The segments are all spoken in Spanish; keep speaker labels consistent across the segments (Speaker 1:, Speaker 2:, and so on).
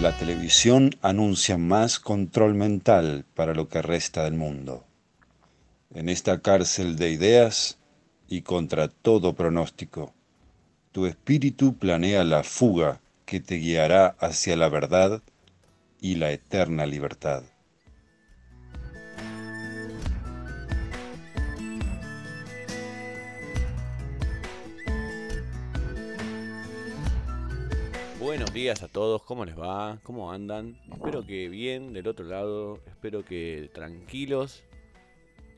Speaker 1: La televisión anuncia más control mental para lo que resta del mundo. En esta cárcel de ideas y contra todo pronóstico, tu espíritu planea la fuga que te guiará hacia la verdad y la eterna libertad.
Speaker 2: Días a todos, ¿cómo les va? ¿Cómo andan? Espero que bien del otro lado, espero que tranquilos.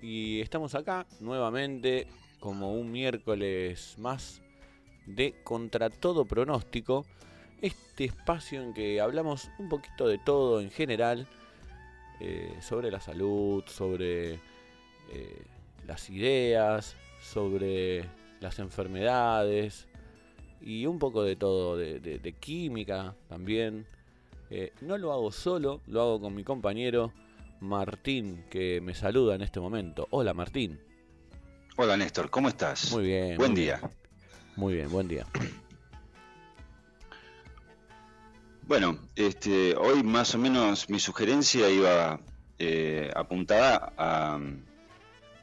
Speaker 2: Y estamos acá nuevamente como un miércoles más de Contra todo pronóstico, este espacio en que hablamos un poquito de todo en general, eh, sobre la salud, sobre eh, las ideas, sobre las enfermedades y un poco de todo, de, química también. Eh, no lo hago solo, lo hago con mi compañero Martín, que me saluda en este momento. Hola Martín.
Speaker 3: Hola Néstor, ¿cómo estás?
Speaker 2: Muy bien.
Speaker 3: Buen día.
Speaker 2: Muy bien, buen día.
Speaker 3: Bueno, este, hoy más o menos mi sugerencia iba eh, apuntada a,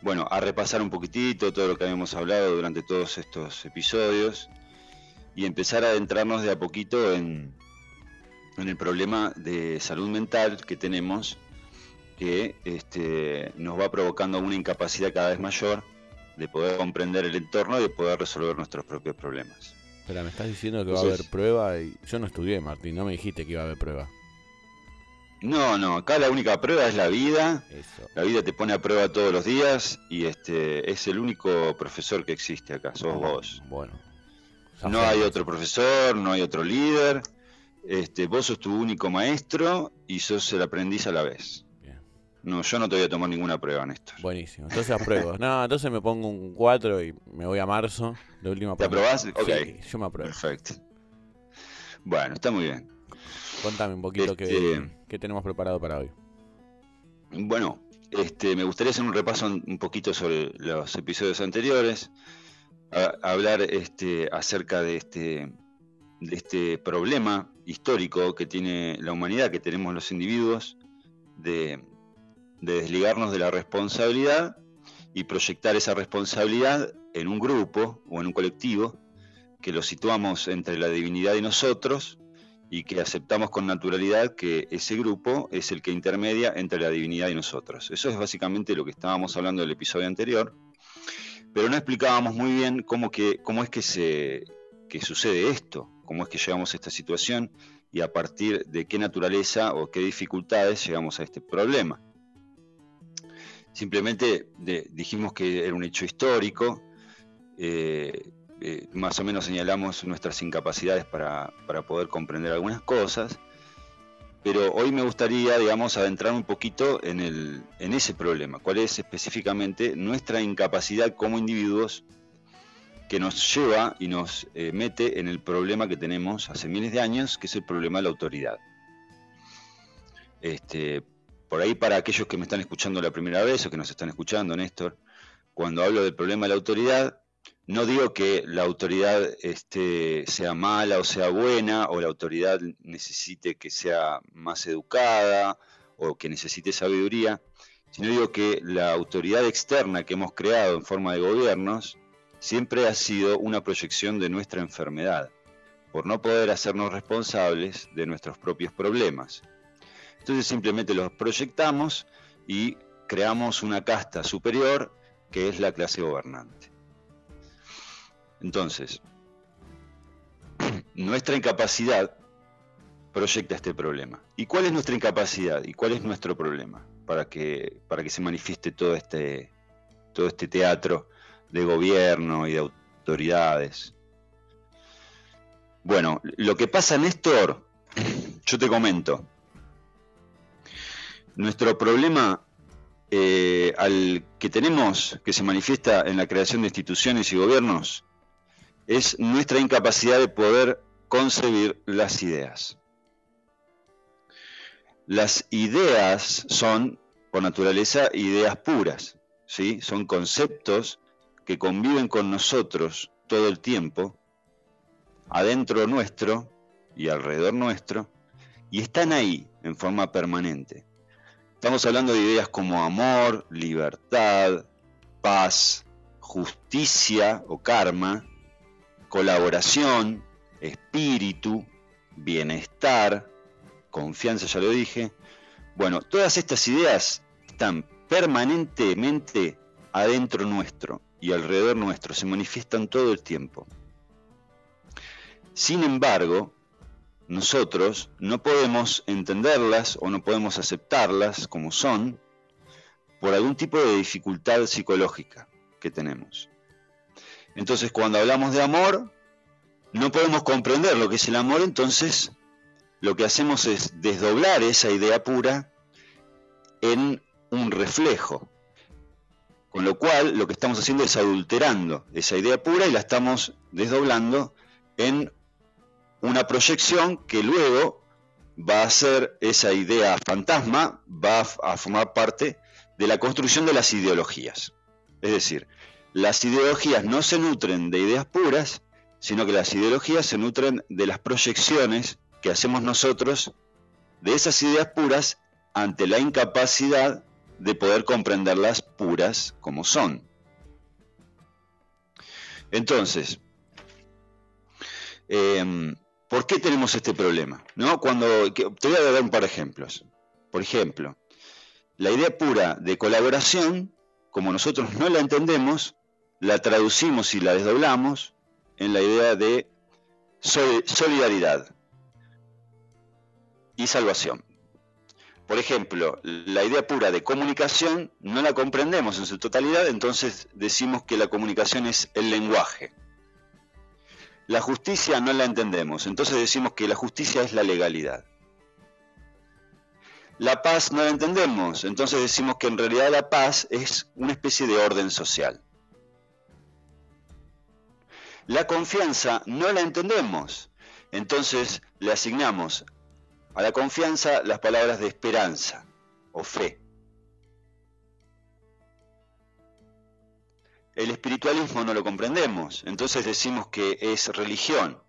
Speaker 3: bueno, a repasar un poquitito todo lo que habíamos hablado durante todos estos episodios y empezar a adentrarnos de a poquito en, en el problema de salud mental que tenemos que este, nos va provocando una incapacidad cada vez mayor de poder comprender el entorno y de poder resolver nuestros propios problemas.
Speaker 2: Pero me estás diciendo que va a haber prueba y yo no estudié, Martín, no me dijiste que iba a haber prueba.
Speaker 3: No, no, acá la única prueba es la vida. La vida te pone a prueba todos los días y este es el único profesor que existe acá, sos oh, vos.
Speaker 2: Bueno.
Speaker 3: No hay otro profesor, no hay otro líder. Este, vos sos tu único maestro y sos el aprendiz a la vez. No, yo no te voy a tomar ninguna prueba, Néstor.
Speaker 2: Buenísimo. Entonces apruebo. no, entonces me pongo un 4 y me voy a marzo. La última
Speaker 3: ¿Te aprobás? Ok.
Speaker 2: yo me apruebo.
Speaker 3: Perfecto. Bueno, está muy bien.
Speaker 2: Contame un poquito este, qué, tenemos preparado para hoy.
Speaker 3: Bueno, este, me gustaría hacer un repaso un poquito sobre los episodios anteriores. Hablar este, acerca de este, de este problema histórico que tiene la humanidad, que tenemos los individuos, de de desligarnos de la responsabilidad y proyectar esa responsabilidad en un grupo o en un colectivo que lo situamos entre la divinidad y nosotros y que aceptamos con naturalidad que ese grupo es el que intermedia entre la divinidad y nosotros. Eso es básicamente lo que estábamos hablando del episodio anterior, pero no explicábamos muy bien cómo, es que sucede esto, cómo es que llegamos a esta situación y a partir de qué naturaleza o qué dificultades llegamos a este problema. Simplemente dijimos que era un hecho histórico, eh, eh, más o menos señalamos nuestras incapacidades para, poder comprender algunas cosas, pero hoy me gustaría, digamos, adentrar un poquito en, el, ese problema, cuál es específicamente nuestra incapacidad como individuos que nos lleva y nos eh, mete en el problema que tenemos hace miles de años, que es el problema de la autoridad. Este, por ahí para aquellos que me están escuchando la primera vez o que nos están escuchando, Néstor, cuando hablo del problema de la autoridad, no digo que la autoridad este, sea mala o sea buena, o la autoridad necesite que sea más educada o que necesite sabiduría, sino digo que la autoridad externa que hemos creado en forma de gobiernos siempre ha sido una proyección de nuestra enfermedad, por no poder hacernos responsables de nuestros propios problemas. Entonces simplemente los proyectamos y creamos una casta superior que es la clase gobernante. Entonces, nuestra incapacidad proyecta este problema. ¿Y cuál es nuestra incapacidad? ¿Y cuál es nuestro problema? Para que, para que se manifieste todo este, todo este teatro de gobierno y de autoridades. Bueno, lo que pasa, Néstor, yo te comento, nuestro problema eh, al que tenemos, que se manifiesta en la creación de instituciones y gobiernos, es nuestra incapacidad de poder concebir las ideas. Las ideas son, por naturaleza, ideas puras, ¿sí? son conceptos que conviven con nosotros todo el tiempo, adentro nuestro y alrededor nuestro, y están ahí en forma permanente. Estamos hablando de ideas como amor, libertad, paz, justicia o karma, colaboración, espíritu, bienestar, confianza, ya lo dije. Bueno, todas estas ideas están permanentemente adentro nuestro y alrededor nuestro, se manifiestan todo el tiempo. Sin embargo, nosotros no podemos entenderlas o no podemos aceptarlas como son por algún tipo de dificultad psicológica que tenemos. Entonces, cuando hablamos de amor, no podemos comprender lo que es el amor, entonces lo que hacemos es desdoblar esa idea pura en un reflejo. Con lo cual, lo que estamos haciendo es adulterando esa idea pura y la estamos desdoblando en una proyección que luego va a ser esa idea fantasma, va a formar parte de la construcción de las ideologías. Es decir, las ideologías no se nutren de ideas puras, sino que las ideologías se nutren de las proyecciones que hacemos nosotros de esas ideas puras ante la incapacidad de poder comprenderlas puras como son. Entonces, em, ¿Por qué tenemos este problema? ¿No? Cuando, te voy a dar un par de ejemplos. Por ejemplo, la idea pura de colaboración, como nosotros no la entendemos, la traducimos y la desdoblamos en la idea de solidaridad y salvación. Por ejemplo, la idea pura de comunicación no la comprendemos en su totalidad, entonces decimos que la comunicación es el lenguaje. La justicia no la entendemos, entonces decimos que la justicia es la legalidad. La paz no la entendemos, entonces decimos que en realidad la paz es una especie de orden social. La confianza no la entendemos, entonces le asignamos a la confianza las palabras de esperanza o fe. El espiritualismo no lo comprendemos, entonces decimos que es religión.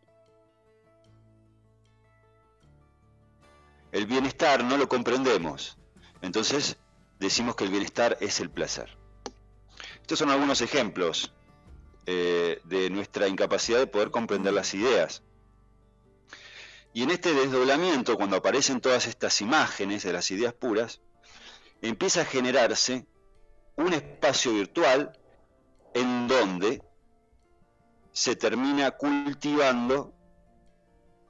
Speaker 3: El bienestar no lo comprendemos, entonces decimos que el bienestar es el placer. Estos son algunos ejemplos eh, de nuestra incapacidad de poder comprender las ideas. Y en este desdoblamiento, cuando aparecen todas estas imágenes de las ideas puras, empieza a generarse un espacio virtual en donde se termina cultivando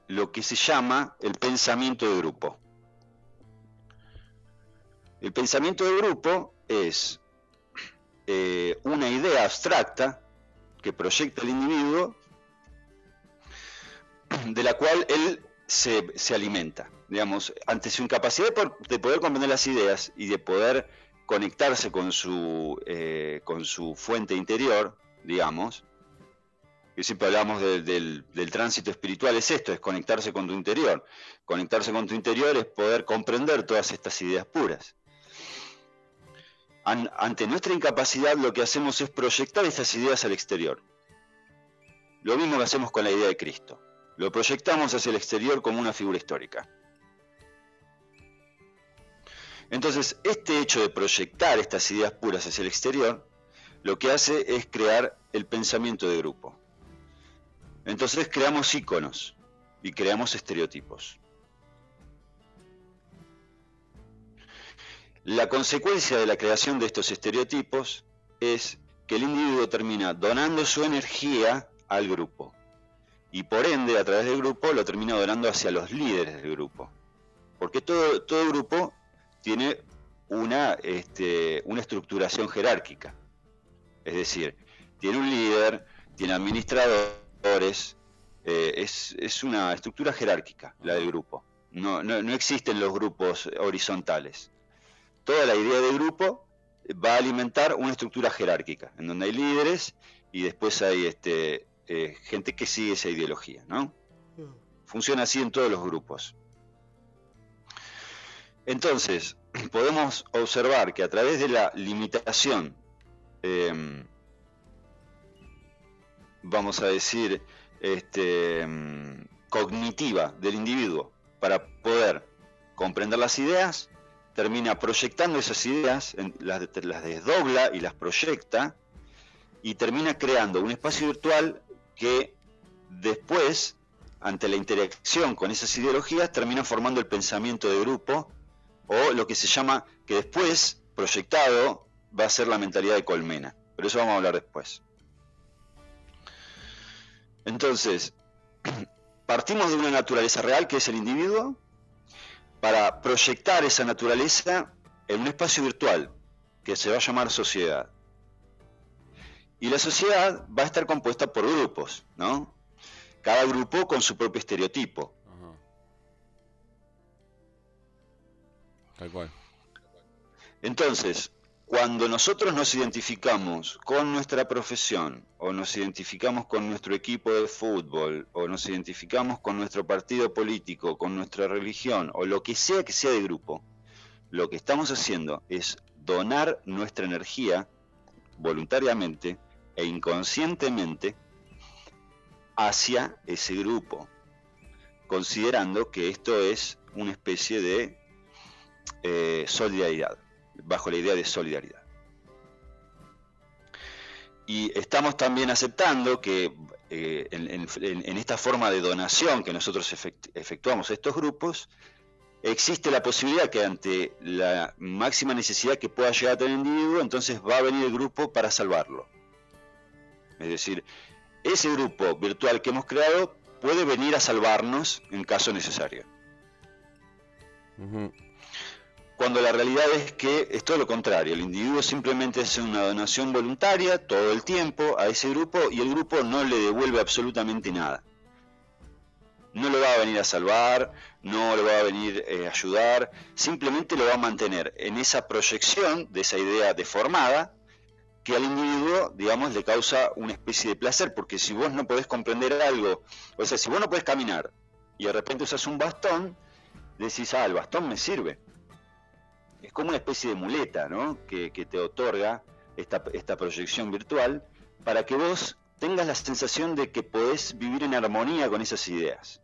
Speaker 3: lo que se llama el pensamiento de grupo. El pensamiento de grupo es eh, una idea abstracta que proyecta el individuo de la cual él se, alimenta. Digamos, ante su incapacidad de poder comprender las ideas y de poder conectarse con su, eh, con su fuente interior, digamos, que siempre hablamos del, tránsito espiritual, es esto, es conectarse con tu interior. Conectarse con tu interior es poder comprender todas estas ideas puras. Ante nuestra incapacidad lo que hacemos es proyectar estas ideas al exterior. Lo mismo que hacemos con la idea de Cristo. Lo proyectamos hacia el exterior como una figura histórica. Entonces, este hecho de proyectar estas ideas puras hacia el exterior, lo que hace es crear el pensamiento de grupo. Entonces creamos íconos y creamos estereotipos. La consecuencia de la creación de estos estereotipos es que el individuo termina donando su energía al grupo y por ende a través del grupo lo termina donando hacia los líderes del grupo. Porque todo, todo grupo tiene una, este, una estructuración jerárquica. Es decir, tiene un líder, tiene administradores, eh, es, una estructura jerárquica la del grupo. No, no, existen los grupos horizontales. Toda la idea de grupo va a alimentar una estructura jerárquica, en donde hay líderes y después hay este, eh, gente que sigue esa ideología. ¿no? Mm. Funciona así en todos los grupos. Entonces, podemos observar que a través de la limitación, em, vamos a decir, este, em, cognitiva del individuo, para poder comprender las ideas, termina proyectando esas ideas, las, desdobla y las proyecta, y termina creando un espacio virtual que después, ante la interacción con esas ideologías, termina formando el pensamiento de grupo, o lo que se llama, que después, proyectado, va a ser la mentalidad de colmena. Pero eso vamos a hablar después. Entonces, partimos de una naturaleza real que es el individuo para proyectar esa naturaleza en un espacio virtual que se va a llamar sociedad. Y la sociedad va a estar compuesta por grupos, ¿no? Cada grupo con su propio estereotipo.
Speaker 2: Tal cual.
Speaker 3: Entonces, cuando nosotros nos identificamos con nuestra profesión, o nos identificamos con nuestro equipo de fútbol, o nos identificamos con nuestro partido político, con nuestra religión, o lo que sea que sea de grupo, lo que estamos haciendo es donar nuestra energía voluntariamente e inconscientemente hacia ese grupo, considerando que esto es una especie de eh, solidaridad bajo la idea de solidaridad. Y estamos también aceptando que eh, en, esta forma de donación que nosotros efectuamos a estos grupos, existe la posibilidad que ante la máxima necesidad que pueda llegar a tener el individuo, entonces va a venir el grupo para salvarlo. Es decir, ese grupo virtual que hemos creado puede venir a salvarnos en caso necesario cuando la realidad es que es todo lo contrario, el individuo simplemente hace una donación voluntaria todo el tiempo a ese grupo y el grupo no le devuelve absolutamente nada. No lo va a venir a salvar, no lo va a venir eh, a ayudar, simplemente lo va a mantener en esa proyección de esa idea deformada que al individuo, digamos, le causa una especie de placer, porque si vos no podés comprender algo, o sea, si vos no podés caminar y de repente usas un bastón, decís, ah, el bastón me sirve es como una especie de muleta, ¿no? Que, te otorga esta, esta, proyección virtual para que vos tengas la sensación de que podés vivir en armonía con esas ideas.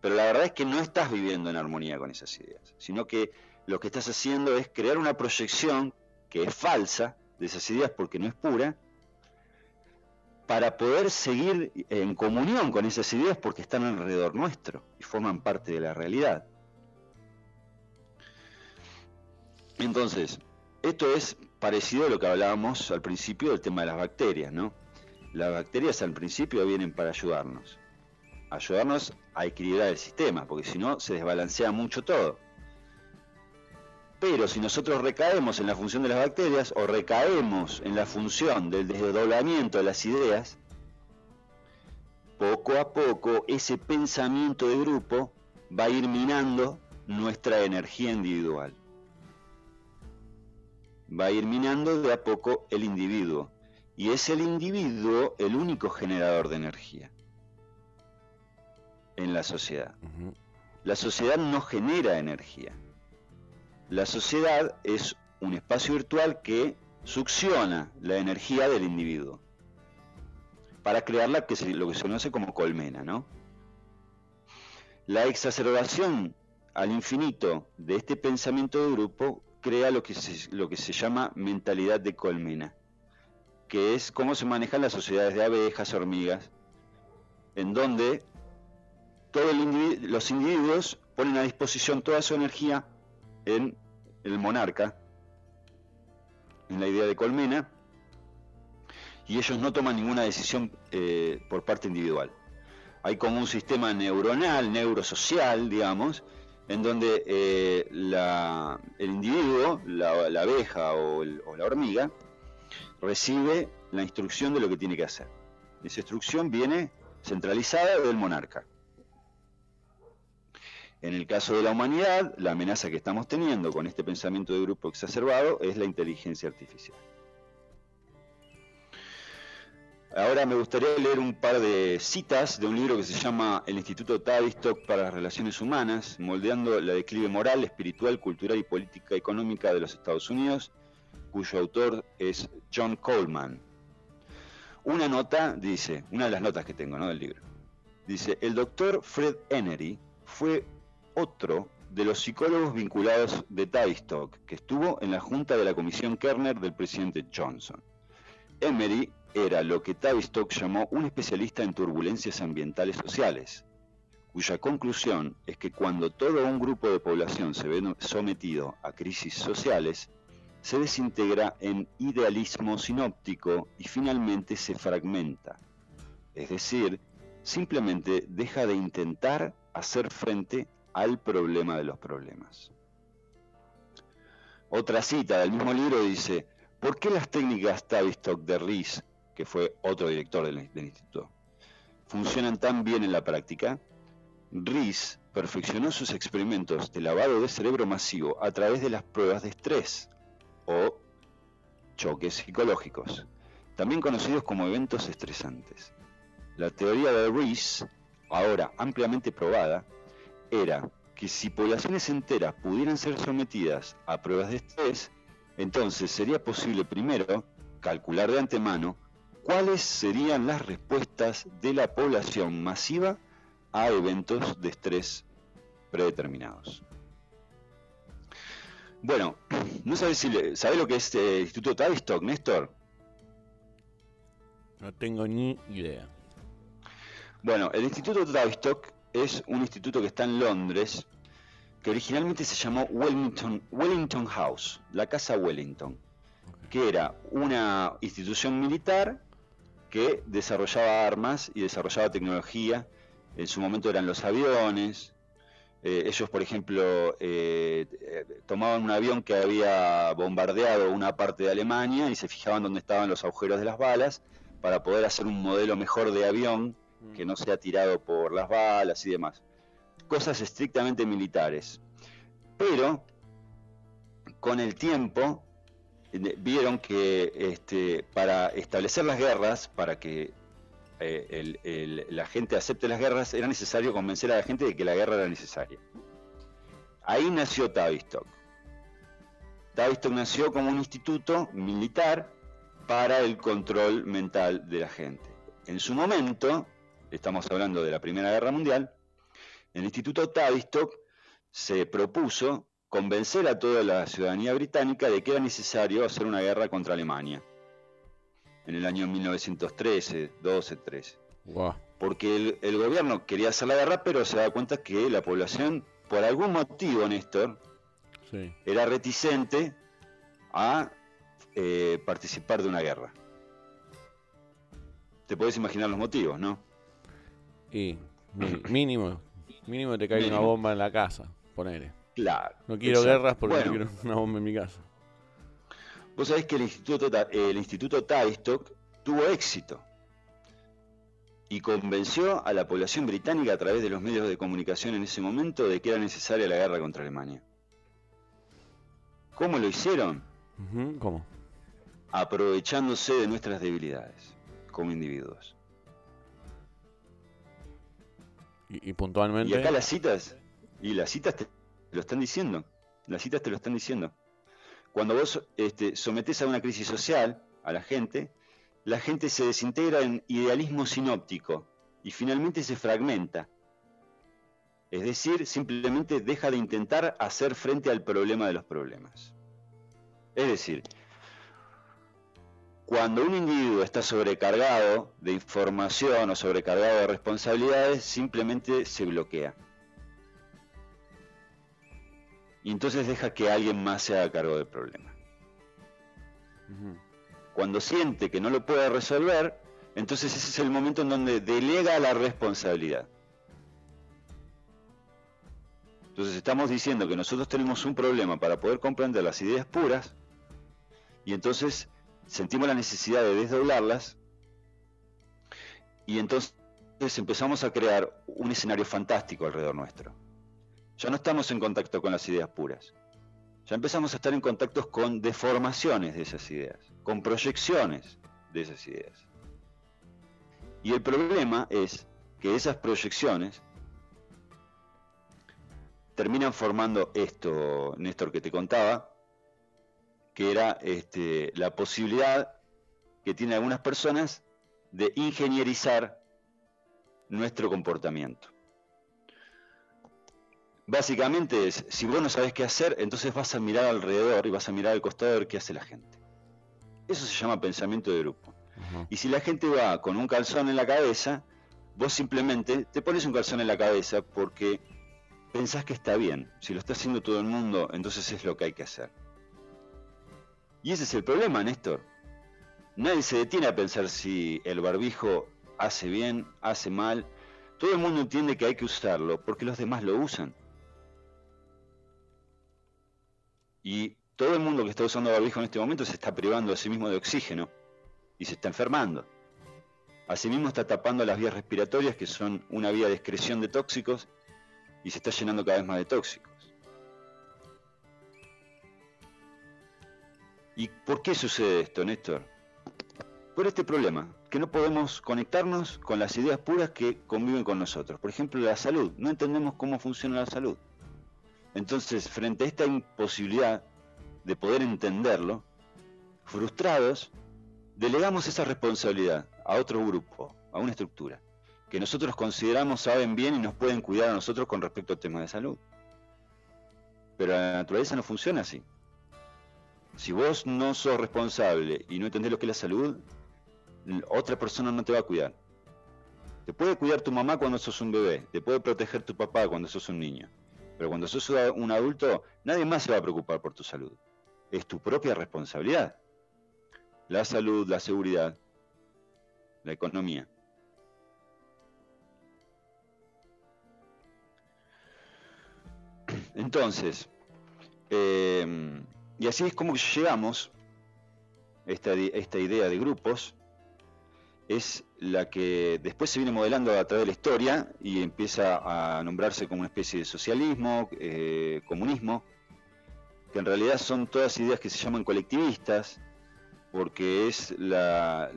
Speaker 3: Pero la verdad es que no estás viviendo en armonía con esas ideas, sino que lo que estás haciendo es crear una proyección que es falsa de esas ideas porque no es pura, para poder seguir en comunión con esas ideas porque están alrededor nuestro y forman parte de la realidad. Entonces, esto es parecido a lo que hablábamos al principio del tema de las bacterias, ¿no? Las bacterias al principio vienen para ayudarnos, ayudarnos a equilibrar el sistema, porque si no se desbalancea mucho todo. Pero si nosotros recaemos en la función de las bacterias o recaemos en la función del desdoblamiento de las ideas, poco a poco ese pensamiento de grupo va a ir minando nuestra energía individual va a ir minando de a poco el individuo. Y es el individuo el único generador de energía en la sociedad. La sociedad no genera energía. La sociedad es un espacio virtual que succiona la energía del individuo para crear lo que se conoce como colmena, ¿no? La exacerbación al infinito de este pensamiento de grupo crea lo que se, lo que se llama mentalidad de colmena, que es cómo se manejan las sociedades de abejas, hormigas, en donde todo los individuos ponen a disposición toda su energía en el monarca, en la idea de colmena, y ellos no toman ninguna decisión eh, por parte individual. Hay como un sistema neuronal, neurosocial, digamos, en donde eh, el individuo, la, abeja o, la hormiga, recibe la instrucción de lo que tiene que hacer. Esa instrucción viene centralizada del monarca. En el caso de la humanidad, la amenaza que estamos teniendo con este pensamiento de grupo exacerbado es la inteligencia artificial. Ahora me gustaría leer un par de citas de un libro que se llama El Instituto Tavistock para las Relaciones Humanas, moldeando la declive moral, espiritual, cultural y política económica de los Estados Unidos, cuyo autor es John Coleman. Una nota dice, una de las notas que tengo ¿no? del libro, dice, el doctor Fred Enery fue otro de los psicólogos vinculados de Tavistock, que estuvo en la junta de la comisión Kerner del presidente Johnson. Emery era lo que Tavistock llamó un especialista en turbulencias ambientales sociales, cuya conclusión es que cuando todo un grupo de población se ve sometido a crisis sociales, se desintegra en idealismo sinóptico y finalmente se fragmenta. Es decir, simplemente deja de intentar hacer frente al problema de los problemas. Otra cita del mismo libro dice, ¿por qué las técnicas Tavistock de Ries, que fue otro director del, instituto, funcionan tan bien en la práctica? Ries perfeccionó sus experimentos de lavado de cerebro masivo a través de las pruebas de estrés o choques psicológicos, también conocidos como eventos estresantes. La teoría de Ries, ahora ampliamente probada, era que si poblaciones enteras pudieran ser sometidas a pruebas de estrés, entonces sería posible primero calcular de antemano cuáles serían las respuestas de la población masiva a eventos de estrés predeterminados. Bueno, no sabes si sabe lo que es el eh, Instituto Tavistock, Néstor.
Speaker 2: No tengo ni idea.
Speaker 3: Bueno, el Instituto Tavistock es un instituto que está en Londres, que originalmente se llamó Wellington, Wellington House, la Casa Wellington, que era una institución militar que desarrollaba armas y desarrollaba tecnología en su momento eran los aviones. Eh, ellos, por ejemplo, eh, tomaban un avión que había bombardeado una parte de Alemania y se fijaban dónde estaban los agujeros de las balas para poder hacer un modelo mejor de avión que no sea tirado por las balas y demás. Cosas estrictamente militares. Pero con el tiempo eh, vieron que este, para establecer las guerras, para que eh, la gente acepte las guerras, era necesario convencer a la gente de que la guerra era necesaria. Ahí nació Tavistock. Tavistock nació como un instituto militar para el control mental de la gente. En su momento, estamos hablando de la Primera Guerra Mundial, el Instituto Tavistock se propuso convencer a toda la ciudadanía británica de que era necesario hacer una guerra contra Alemania en el año 1913, 12, 13. Porque el, gobierno quería hacer la guerra, pero se da cuenta que la población, por algún motivo, Néstor, era reticente a eh, participar de una guerra. Te puedes imaginar los motivos, ¿no?
Speaker 2: Y mínimo, mínimo te cae una bomba en la casa, ponele.
Speaker 3: Claro.
Speaker 2: No quiero guerras porque no quiero una bomba en mi casa.
Speaker 3: Vos sabés que el Instituto, el Instituto Tavistock tuvo éxito y convenció a la población británica a través de los medios de comunicación en ese momento de que era necesaria la guerra contra Alemania. ¿Cómo lo hicieron?
Speaker 2: ¿Cómo?
Speaker 3: Aprovechándose de nuestras debilidades como individuos.
Speaker 2: Y, puntualmente.
Speaker 3: Y acá las citas, y las citas te lo están diciendo. Las citas te lo están diciendo. Cuando vos este, sometés a una crisis social a la gente, la gente se desintegra en idealismo sinóptico y finalmente se fragmenta. Es decir, simplemente deja de intentar hacer frente al problema de los problemas. Es decir, cuando un individuo está sobrecargado de información o sobrecargado de responsabilidades, simplemente se bloquea. Y entonces deja que alguien más se haga cargo del problema. Cuando siente que no lo puede resolver, entonces ese es el momento en donde delega la responsabilidad. Entonces estamos diciendo que nosotros tenemos un problema para poder comprender las ideas puras y entonces sentimos la necesidad de desdoblarlas y entonces empezamos a crear un escenario fantástico alrededor nuestro. Ya no estamos en contacto con las ideas puras. Ya empezamos a estar en contacto con deformaciones de esas ideas, con proyecciones de esas ideas. Y el problema es que esas proyecciones terminan formando esto, Néstor, que te contaba, que era este, la posibilidad que tienen algunas personas de ingenierizar nuestro comportamiento. Básicamente es, si vos no sabés qué hacer, entonces vas a mirar alrededor y vas a mirar al costado a ver qué hace la gente. Eso se llama pensamiento de grupo. Y si la gente va con un calzón en la cabeza, vos simplemente te pones un calzón en la cabeza porque pensás que está bien. Si lo está haciendo todo el mundo, entonces es lo que hay que hacer. Y ese es el problema, Néstor. Nadie se detiene a pensar si el barbijo hace bien, hace mal. Todo el mundo entiende que hay que usarlo porque los demás lo usan. Y todo el mundo que está usando barbijo en este momento se está privando a sí mismo de oxígeno y se está enfermando. Asimismo está tapando las vías respiratorias que son una vía de excreción de tóxicos y se está llenando cada vez más de tóxicos. ¿Y por qué sucede esto, Néstor? Por este problema, que no podemos conectarnos con las ideas puras que conviven con nosotros. Por ejemplo, la salud. No entendemos cómo funciona la salud. Entonces, frente a esta imposibilidad de poder entenderlo, frustrados, delegamos esa responsabilidad a otro grupo, a una estructura, que nosotros consideramos saben bien y nos pueden cuidar a nosotros con respecto al tema de salud. Pero la naturaleza no funciona así. Si vos no sos responsable y no entendés lo que es la salud, otra persona no te va a cuidar. Te puede cuidar tu mamá cuando sos un bebé, te puede proteger tu papá cuando sos un niño, pero cuando sos un adulto, nadie más se va a preocupar por tu salud. Es tu propia responsabilidad. La salud, la seguridad, la economía. Entonces, em, y así es como llegamos, esta, esta idea de grupos, es la que después se viene modelando a través de la historia y empieza a nombrarse como una especie de socialismo, eh, comunismo, que en realidad son todas ideas que se llaman colectivistas, porque es la,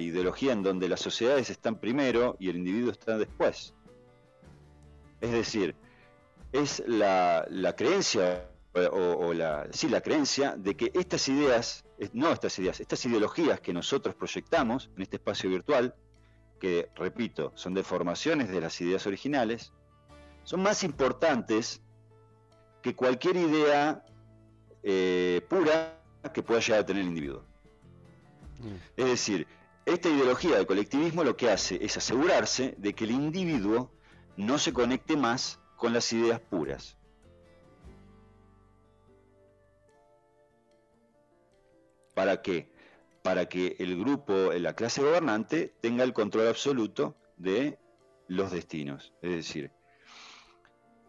Speaker 3: ideología en donde las sociedades están primero y el individuo está después. Es decir, es la, creencia, o, la, sí, la creencia de que estas ideas, no estas ideas, estas ideologías que nosotros proyectamos en este espacio virtual, que, repito, son deformaciones de las ideas originales, son más importantes que cualquier idea eh, pura que pueda llegar a tener el individuo. Mm. Es decir, esta ideología del colectivismo lo que hace es asegurarse de que el individuo no se conecte más con las ideas puras. ¿Para qué? Para que el grupo, la clase gobernante, tenga el control absoluto de los destinos. Es decir,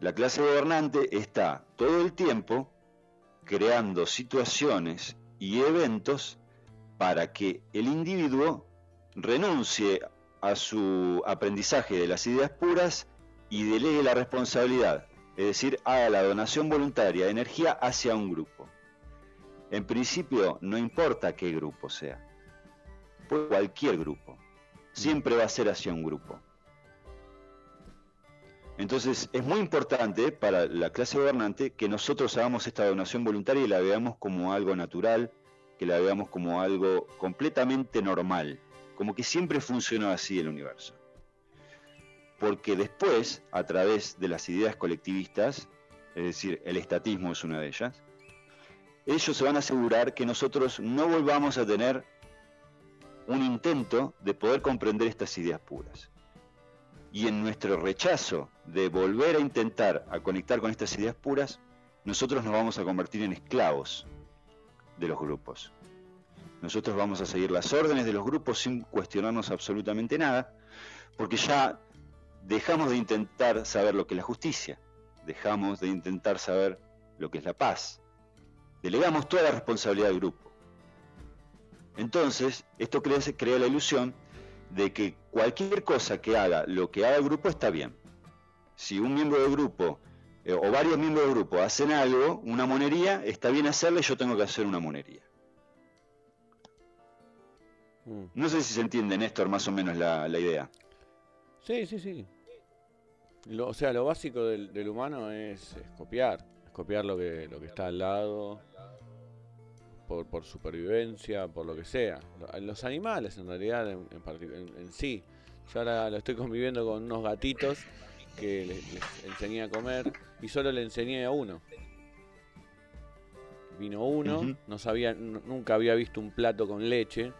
Speaker 3: la clase gobernante está todo el tiempo creando situaciones y eventos para que el individuo renuncie a su aprendizaje de las ideas puras y delegue la responsabilidad, es decir, haga la donación voluntaria de energía hacia un grupo. En principio, no importa qué grupo sea, cualquier grupo, siempre va a ser hacia un grupo. Entonces es muy importante para la clase gobernante que nosotros hagamos esta donación voluntaria y la veamos como algo natural, que la veamos como algo completamente normal, como que siempre funcionó así el universo. Porque después, a través de las ideas colectivistas, es decir, el estatismo es una de ellas, ellos se van a asegurar que nosotros no volvamos a tener un intento de poder comprender estas ideas puras. Y en nuestro rechazo de volver a intentar a conectar con estas ideas puras, nosotros nos vamos a convertir en esclavos de los grupos. Nosotros vamos a seguir las órdenes de los grupos sin cuestionarnos absolutamente nada, porque ya dejamos de intentar saber lo que es la justicia, dejamos de intentar saber lo que es la paz, delegamos toda la responsabilidad del grupo. Entonces, esto crea, crea la ilusión de que cualquier cosa que haga lo que haga el grupo está bien. Si un miembro del grupo eh, o varios miembros del grupo hacen algo, una monería, está bien hacerla y yo tengo que hacer una monería. Mm. No sé si se entiende, Néstor, más o menos la, idea.
Speaker 2: Sí, sí, sí. o sea, lo básico del, humano es copiar lo que, lo que está al lado, por, por supervivencia, por lo que sea. Los animales, en realidad, en, en sí. Yo ahora lo estoy conviviendo con unos gatitos que les, enseñé a comer y solo le enseñé a uno. Vino uno, no sabía, nunca había visto un plato con leche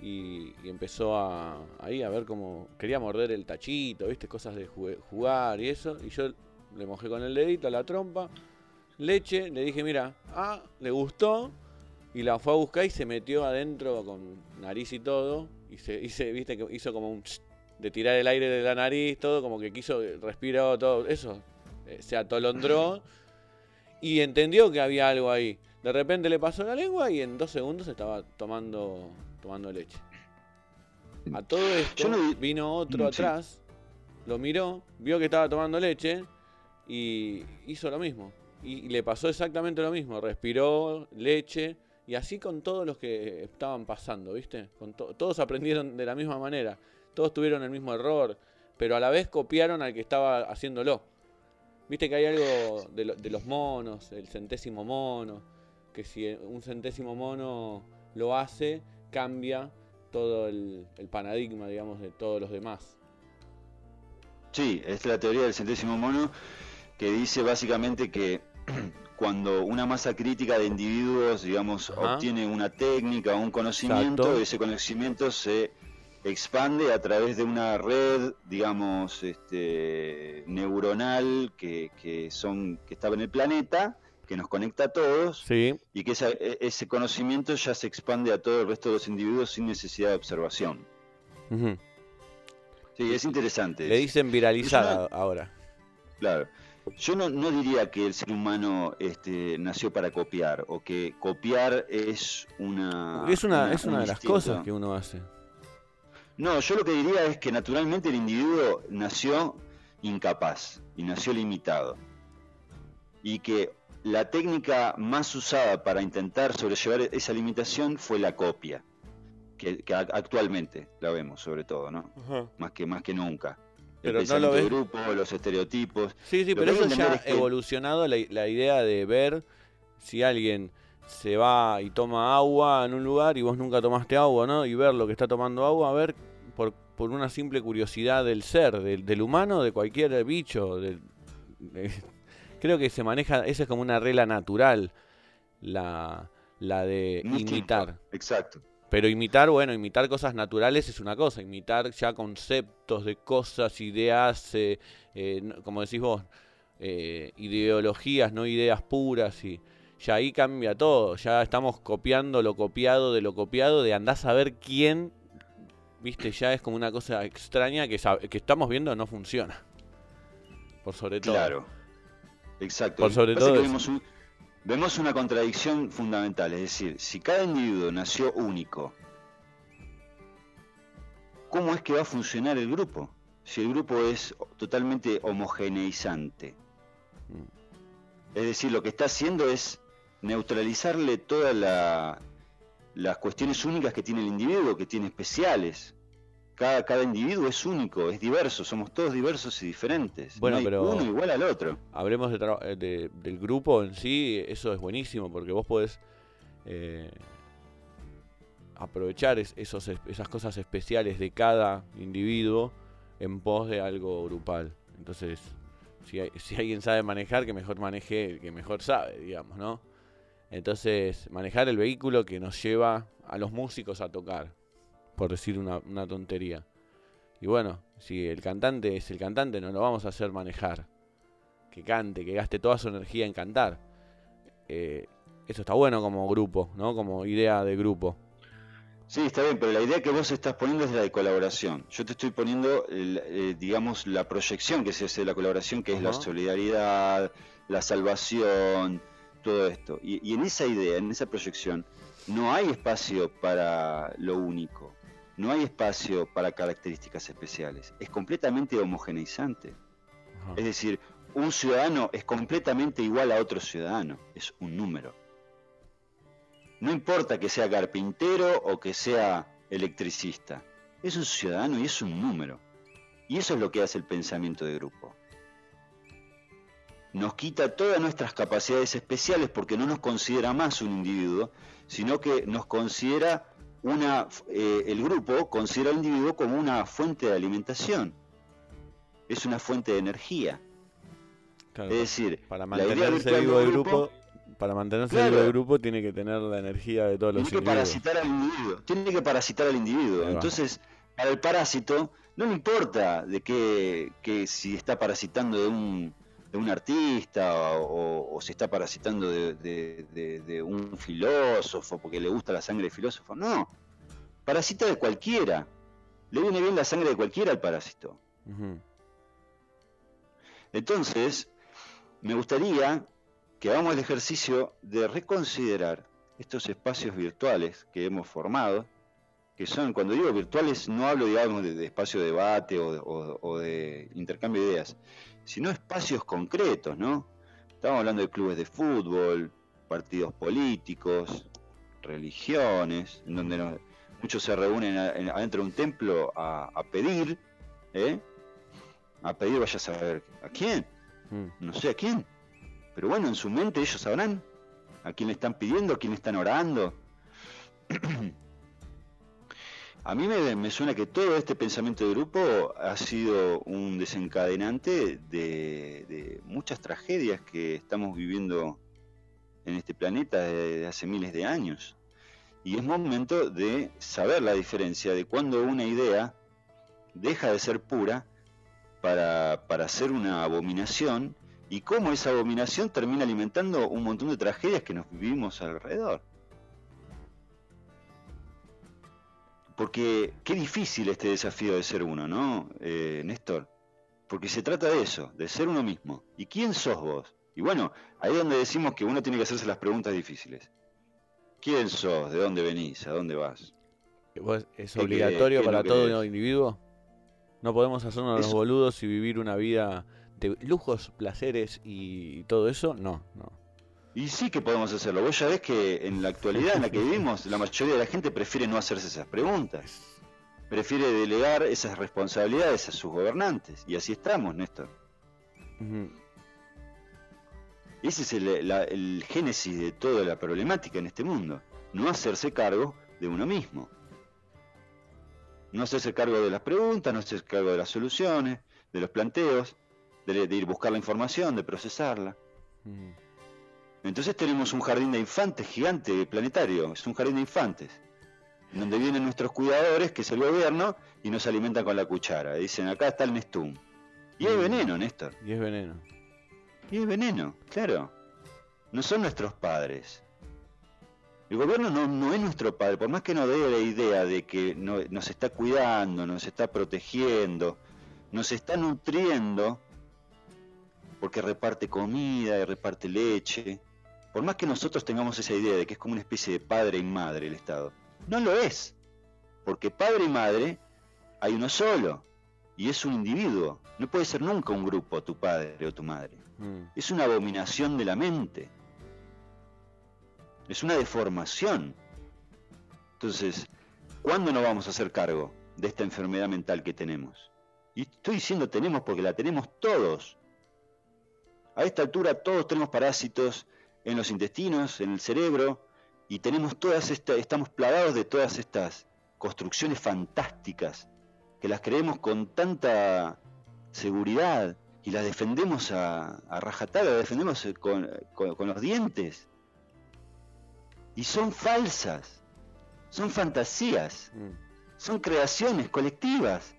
Speaker 2: y, empezó a, ahí a ver cómo quería morder el tachito, viste, cosas de jugar y eso. Y yo le mojé con el dedito a la trompa, leche, le dije, mira, ah, le gustó y la fue a buscar y se metió adentro con nariz y todo y se hice, viste, que hizo como un de tirar el aire de la nariz, todo, como que quiso, respiró todo eso, eh, se atolondró y entendió que había algo ahí. De repente le pasó la lengua y en dos segundos estaba tomando tomando leche. A todo esto vino otro atrás, lo miró, vio que estaba tomando leche y hizo lo mismo. Y le pasó exactamente lo mismo, respiró leche y así con todos los que estaban pasando, ¿viste? Con todos aprendieron de la misma manera, todos tuvieron el mismo error, pero a la vez copiaron al que estaba haciéndolo. Viste que hay algo de, los monos, el centésimo mono, que si un centésimo mono lo hace, cambia todo el, paradigma, digamos, de todos los demás.
Speaker 3: Sí, es la teoría del centésimo mono que dice básicamente que cuando una masa crítica de individuos, digamos, obtiene una técnica o un conocimiento, ese conocimiento se expande a través de una red, digamos, este, neuronal que, que, son, que estaba en el planeta que nos conecta a todos y que e, ese conocimiento ya se expande a todo el resto de los individuos sin necesidad de observación. Sí, es interesante.
Speaker 2: Le dicen viralizada ahora.
Speaker 3: Claro. Yo no, diría que el ser humano este, nació para copiar o que copiar es una...
Speaker 2: Es una, es una de las cosas que uno hace.
Speaker 3: No, yo lo que diría es que naturalmente el individuo nació incapaz y nació limitado. Y que la técnica más usada para intentar sobrellevar esa limitación fue la copia, que, actualmente la vemos sobre todo, ¿no? Más que más que nunca.
Speaker 2: Pero no lo ves.
Speaker 3: grupo, los estereotipos.
Speaker 2: Sí, sí, pero eso ya ha evolucionado la, la idea de ver si alguien se va y toma agua en un lugar y vos nunca tomaste agua, ¿no? Y ver lo que está tomando agua, a ver por, por una simple curiosidad del ser, del, del humano, de cualquier bicho, del, creo que se maneja, esa es como una regla natural, la, la de imitar.
Speaker 3: Exacto.
Speaker 2: Pero imitar, bueno, imitar cosas naturales es una cosa, imitar ya conceptos de cosas, ideas, eh, eh, como decís vos, eh, ideologías, no ideas puras, y ya ahí cambia todo, ya estamos copiando lo copiado de lo copiado, de andás a ver quién, viste, ya es como una cosa extraña que, que estamos viendo no funciona. Por sobre todo.
Speaker 3: Claro. Exacto. sobre todo vemos, una contradicción fundamental, es decir, si cada individuo nació único, ¿cómo es que va a funcionar el grupo? Si el grupo es totalmente homogeneizante. Es decir, lo que está haciendo es neutralizarle todas las cuestiones únicas que tiene el individuo, que tiene especiales cada, cada individuo es único, es diverso, somos todos diversos y diferentes.
Speaker 2: Bueno, pero
Speaker 3: uno igual al otro.
Speaker 2: Hablemos de, del grupo en sí, eso es buenísimo porque vos podés eh, aprovechar esos, esas cosas especiales de cada individuo en pos de algo grupal. Entonces, si, si alguien sabe manejar, que mejor maneje el que mejor sabe, digamos, ¿no? Entonces, manejar el vehículo que nos lleva a los músicos a tocar por decir una, tontería. Y bueno, si el cantante es el cantante, no lo vamos a hacer manejar. Que cante, que gaste toda su energía en cantar. Eh, eso está bueno como grupo, ¿no? Como idea de grupo.
Speaker 3: Sí, está bien, pero la idea que vos estás poniendo es la de colaboración. Yo te estoy poniendo, eh, digamos, la proyección que se hace de la colaboración, que es la solidaridad, la salvación, todo esto. y en esa idea, en esa proyección, no hay espacio para lo único. No hay espacio para características especiales. Es completamente homogeneizante. Es decir, un ciudadano es completamente igual a otro ciudadano. Es un número. No importa que sea carpintero o que sea electricista. Es un ciudadano y es un número. Y eso es lo que hace el pensamiento de grupo. Nos quita todas nuestras capacidades especiales porque no nos considera más un individuo, sino que nos considera una, eh, el grupo considera al individuo como una fuente de alimentación, es una fuente de energía. es decir,
Speaker 2: para mantenerse vivo el grupo, para mantenerse vivo el grupo tiene que tener la energía de todos los
Speaker 3: individuos. Tiene que parasitar al individuo, tiene que parasitar al individuo. Entonces, para el parásito no le importa de qué, que si está parasitando de un de un artista o, se está parasitando de, un filósofo porque le gusta la sangre de filósofo. No, parasita de cualquiera. Le viene bien la sangre de cualquiera al parásito. Entonces, me gustaría que hagamos el ejercicio de reconsiderar estos espacios virtuales que hemos formado, que son, cuando digo virtuales, no hablo, digamos, de, espacio de debate o de intercambio de ideas, sino espacios concretos, ¿no? Estamos hablando de clubes de fútbol, partidos políticos, religiones, en donde muchos se reúnen adentro de un templo a, pedir, ¿eh? A pedir, vaya a saber a quién, mm. no sé a quién, pero bueno, en su mente ellos sabrán a quién le están pidiendo, a quién le están orando. A mí me, suena que todo este pensamiento de grupo ha sido un desencadenante de, muchas tragedias que estamos viviendo en este planeta desde hace miles de años. Y es momento de saber la diferencia de cuando una idea deja de ser pura para, para ser una abominación y cómo esa abominación termina alimentando un montón de tragedias que nos vivimos alrededor. Porque qué difícil este desafío de ser uno, ¿no, eh, Néstor? Porque se trata de eso, de ser uno mismo. ¿Y quién sos vos? Y bueno, ahí es donde decimos que uno tiene que hacerse las preguntas difíciles. ¿Quién sos? ¿De dónde venís? ¿A dónde vas?
Speaker 2: ¿Es obligatorio para todo individuo? ¿No podemos hacernos los boludos y vivir una vida de lujos, placeres y todo eso? No, no.
Speaker 3: Y sí que podemos hacerlo. Vos ya ves que en la actualidad en la que vivimos, la mayoría de la gente prefiere no hacerse esas preguntas. Prefiere delegar esas responsabilidades a sus gobernantes. Y así estamos, Néstor. Ese es el, el génesis de toda la problemática en este mundo. No hacerse cargo de uno mismo. No hacerse cargo de las preguntas, no hacerse cargo de las soluciones, de los planteos, de, ir a buscar la información, de procesarla. Entonces tenemos un jardín de infantes gigante, planetario, es un jardín de infantes, donde vienen nuestros cuidadores, que es el gobierno, y nos alimentan con la cuchara. Dicen, acá está el Nestum. Y es mm. veneno, Néstor.
Speaker 2: Y es veneno.
Speaker 3: Y es veneno, claro. No son nuestros padres. El gobierno no, es nuestro padre, por más que nos dé la idea de que nos está cuidando, nos está protegiendo, nos está nutriendo, porque reparte comida y reparte leche, por más que nosotros tengamos esa idea de que es como una especie de padre y madre el Estado, no lo es. Porque padre y madre hay uno solo. Y es un individuo. No puede ser nunca un grupo, tu padre o tu madre. Mm. Es una abominación de la mente. Es una deformación. Entonces, ¿cuándo nos vamos a hacer cargo de esta enfermedad mental que tenemos? Y estoy diciendo tenemos porque la tenemos todos. A esta altura todos tenemos parásitos en los intestinos, en el cerebro, y tenemos todas estas, estamos plagados de todas estas construcciones fantásticas que las creemos con tanta seguridad y las defendemos a, a las defendemos con, los dientes. Y son falsas, son fantasías, mm. son creaciones colectivas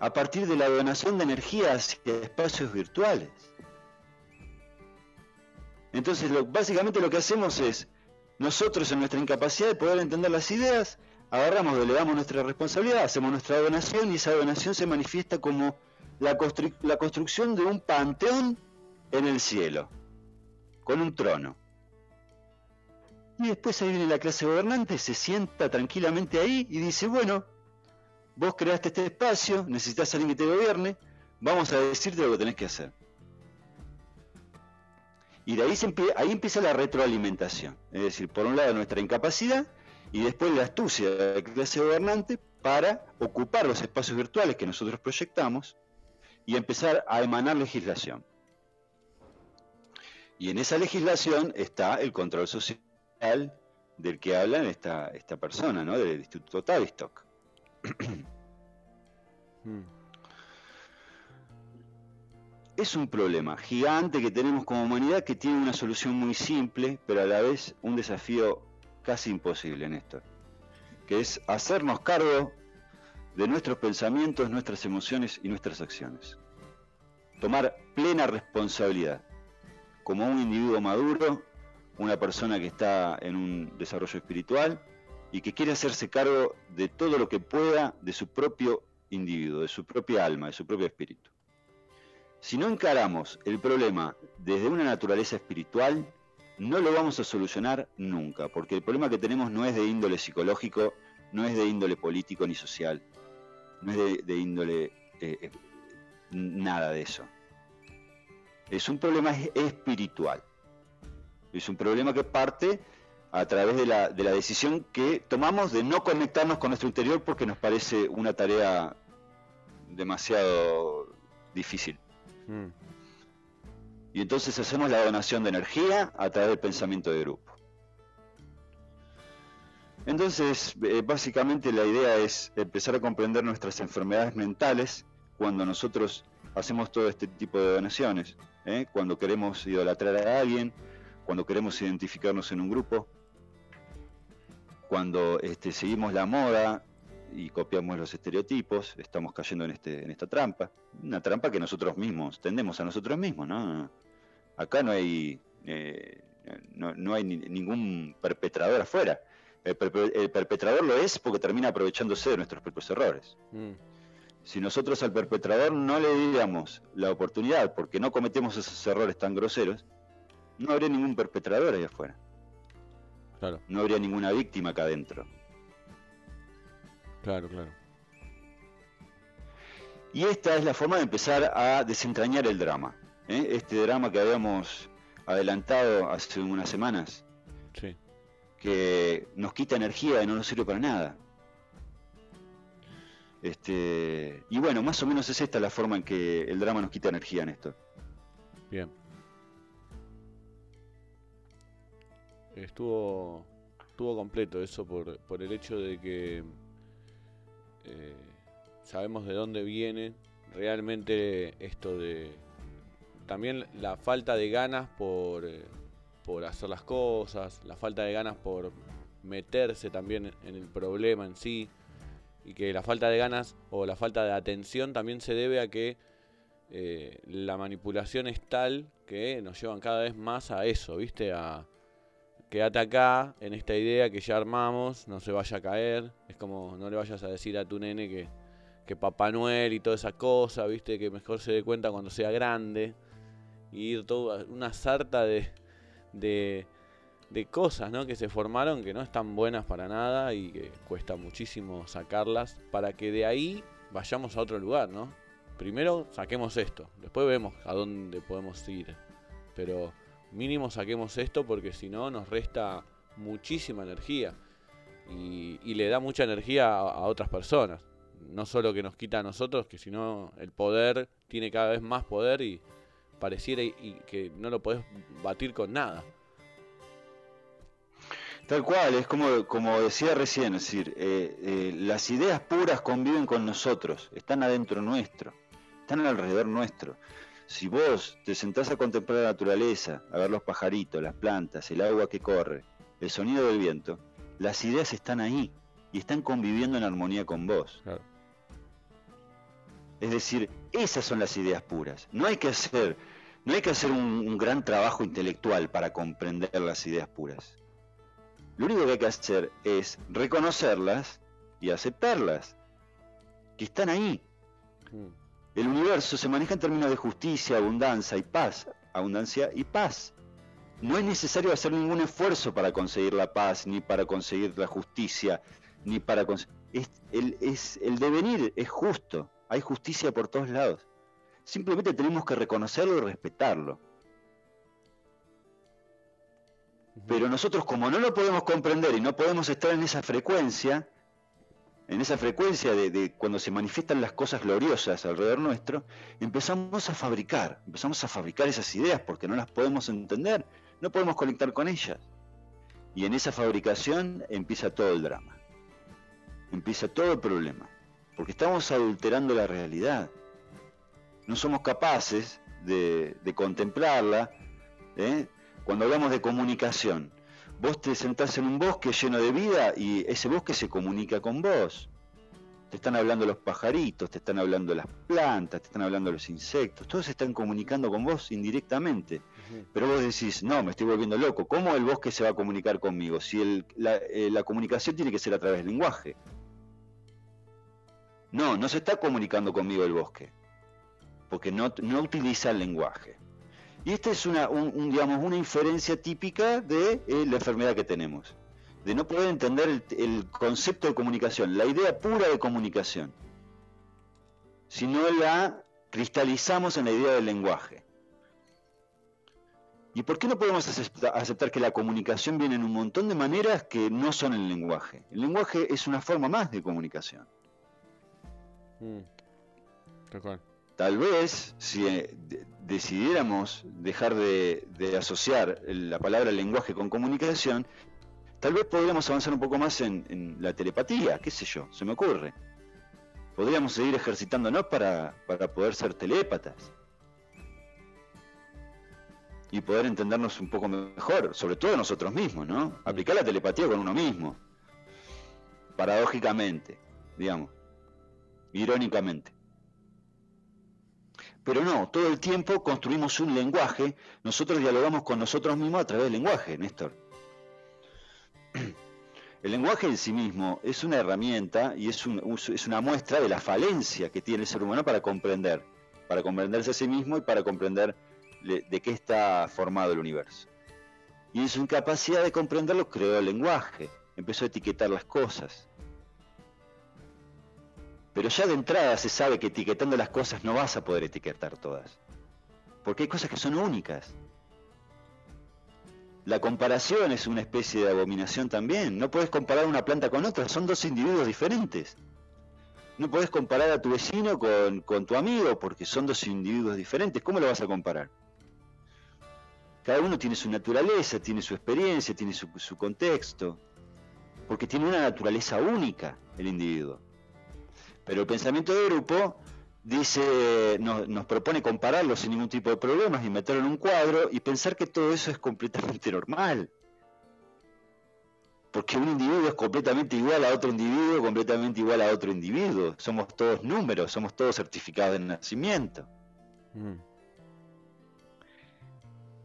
Speaker 3: a partir de la donación de energía hacia espacios virtuales. Entonces, básicamente lo que hacemos es, nosotros en nuestra incapacidad de poder entender las ideas, agarramos, delegamos nuestra responsabilidad, hacemos nuestra donación y esa donación se manifiesta como la, la construcción de un panteón en el cielo, con un trono. Y después ahí viene la clase gobernante, se sienta tranquilamente ahí y dice, bueno, vos creaste este espacio, necesitas alguien que te gobierne, vamos a decirte lo que tenés que hacer. Y de ahí, ahí empieza la retroalimentación. Es decir, por un lado nuestra incapacidad y después la astucia de la clase gobernante para ocupar los espacios virtuales que nosotros proyectamos y empezar a emanar legislación. Y en esa legislación está el control social del que habla esta, esta persona, ¿no? del Instituto Tavistock. Es un problema gigante que tenemos como humanidad que tiene una solución muy simple, pero a la vez un desafío casi imposible, Néstor, que es hacernos cargo de nuestros pensamientos, nuestras emociones y nuestras acciones. Tomar plena responsabilidad como un individuo maduro, una persona que está en un desarrollo espiritual y que quiere hacerse cargo de todo lo que pueda de su propio individuo, de su propia alma, de su propio espíritu. Si no encaramos el problema desde una naturaleza espiritual, no lo vamos a solucionar nunca, porque el problema que tenemos no es de índole psicológico, no es de índole político ni social, no es de, índole eh, eh, nada de eso. Es un problema espiritual. Es un problema que parte a través de la, de la decisión que tomamos de no conectarnos con nuestro interior porque nos parece una tarea demasiado difícil. Y entonces hacemos la donación de energía a través del pensamiento de grupo. Entonces, eh, básicamente la idea es empezar a comprender nuestras enfermedades mentales cuando nosotros hacemos todo este tipo de donaciones. ¿eh? Cuando queremos idolatrar a alguien, cuando queremos identificarnos en un grupo, cuando este, seguimos la moda y copiamos los estereotipos, estamos cayendo en, este, en esta trampa. Una trampa que nosotros mismos tendemos a nosotros mismos, ¿no? Acá no hay, eh, no, hay ningún perpetrador afuera. El, perpetrador lo es porque termina aprovechándose de nuestros propios errores. Mm. Si nosotros al perpetrador no le diéramos la oportunidad porque no cometemos esos errores tan groseros, no habría ningún perpetrador ahí afuera. Claro. No habría ninguna víctima acá adentro.
Speaker 2: Claro, claro.
Speaker 3: Y esta es la forma de empezar a desentrañar el drama. ¿eh? Este drama que habíamos adelantado hace unas semanas. Sí. Que nos quita energía y no nos sirve para nada. Este, y bueno, más o menos es esta la forma en que el drama nos quita energía, Néstor.
Speaker 2: Bien. Estuvo, estuvo completo eso por, por el hecho de que eh, sabemos de dónde viene realmente esto de también la falta de ganas por, eh, por hacer las cosas, la falta de ganas por meterse también en el problema en sí y que la falta de ganas o la falta de atención también se debe a que eh, la manipulación es tal que nos llevan cada vez más a eso, ¿viste? A, quédate acá en esta idea que ya armamos, no se vaya a caer. Es como no le vayas a decir a tu nene que, que Papá Noel y toda esa cosa, viste, que mejor se dé cuenta cuando sea grande. Y ir toda una sarta de, de, de cosas ¿no? que se formaron que no están buenas para nada y que cuesta muchísimo sacarlas para que de ahí vayamos a otro lugar, ¿no? Primero saquemos esto, después vemos a dónde podemos ir. Pero mínimo saquemos esto porque si no nos resta muchísima energía y, le da mucha energía a, otras personas. No solo que nos quita a nosotros, que si no el poder tiene cada vez más poder y pareciera y, que no lo podés batir con nada.
Speaker 3: Tal cual, es como, como decía recién, es decir, eh, eh, las ideas puras conviven con nosotros, están adentro nuestro, están alrededor nuestro. Si vos te sentás a contemplar la naturaleza, a ver los pajaritos, las plantas, el agua que corre, el sonido del viento, las ideas están ahí y están conviviendo en armonía con vos. Es decir, esas son las ideas puras. No hay que hacer, no hay que hacer un, un gran trabajo intelectual para comprender las ideas puras. Lo único que hay que hacer es reconocerlas y aceptarlas, que están ahí. Mm. El universo se maneja en términos de justicia, abundancia y paz. Abundancia y paz. No es necesario hacer ningún esfuerzo para conseguir la paz, ni para conseguir la justicia, ni para es, el, es, el devenir es justo. Hay justicia por todos lados. Simplemente tenemos que reconocerlo y respetarlo. Pero nosotros como no lo podemos comprender y no podemos estar en esa frecuencia, en esa frecuencia de, cuando se manifiestan las cosas gloriosas alrededor nuestro, empezamos a fabricar, empezamos a fabricar esas ideas porque no las podemos entender, no podemos conectar con ellas. Y en esa fabricación empieza todo el drama, empieza todo el problema, porque estamos adulterando la realidad. No somos capaces de, contemplarla. ¿eh? Cuando hablamos de comunicación, vos te sentás en un bosque lleno de vida y ese bosque se comunica con vos. Te están hablando los pajaritos, te están hablando las plantas, te están hablando los insectos, todos se están comunicando con vos indirectamente. Pero vos decís, no, me estoy volviendo loco, ¿cómo el bosque se va a comunicar conmigo? Si la, eh, la comunicación tiene que ser a través del lenguaje. No, no se está comunicando conmigo el bosque, porque no, utiliza el lenguaje. Y esta es una, digamos, una inferencia típica de eh, la enfermedad que tenemos, de no poder entender el, concepto de comunicación, la idea pura de comunicación, si no la cristalizamos en la idea del lenguaje. ¿Y por qué no podemos aceptar que la comunicación viene en un montón de maneras que no son el lenguaje? El lenguaje es una forma más de comunicación. Mm. Vez, si eh, decidiéramos dejar de, asociar la palabra lenguaje con comunicación, tal vez podríamos avanzar un poco más en, la telepatía, qué sé yo, se me ocurre. Podríamos seguir ejercitándonos para, para poder ser telépatas y poder entendernos un poco mejor, sobre todo nosotros mismos, ¿no? Aplicar la telepatía con uno mismo, paradójicamente, digamos irónicamente. Pero no, todo el tiempo construimos un lenguaje, nosotros dialogamos con nosotros mismos a través del lenguaje, Néstor. El lenguaje en sí mismo es una herramienta y es, es una muestra de la falencia que tiene el ser humano para comprender, para comprenderse a sí mismo y para comprender de qué está formado el universo. Y en su incapacidad de comprenderlo creó el lenguaje, empezó a etiquetar las cosas, pero ya de entrada se sabe que etiquetando las cosas no vas a poder etiquetar todas. Porque hay cosas que son únicas. La comparación es una especie de abominación también. No puedes comparar una planta con otra, son dos individuos diferentes. No puedes comparar a tu vecino con, tu amigo porque son dos individuos diferentes. ¿Cómo lo vas a comparar? Cada uno tiene su naturaleza, tiene su experiencia, tiene su, su contexto. Porque tiene una naturaleza única el individuo. Pero el pensamiento de grupo dice, nos, propone compararlo sin ningún tipo de problemas y meterlo en un cuadro y pensar que todo eso es completamente normal. Porque un individuo es completamente igual a otro individuo, completamente igual a otro individuo. Somos todos números, somos todos certificados de nacimiento. Mm.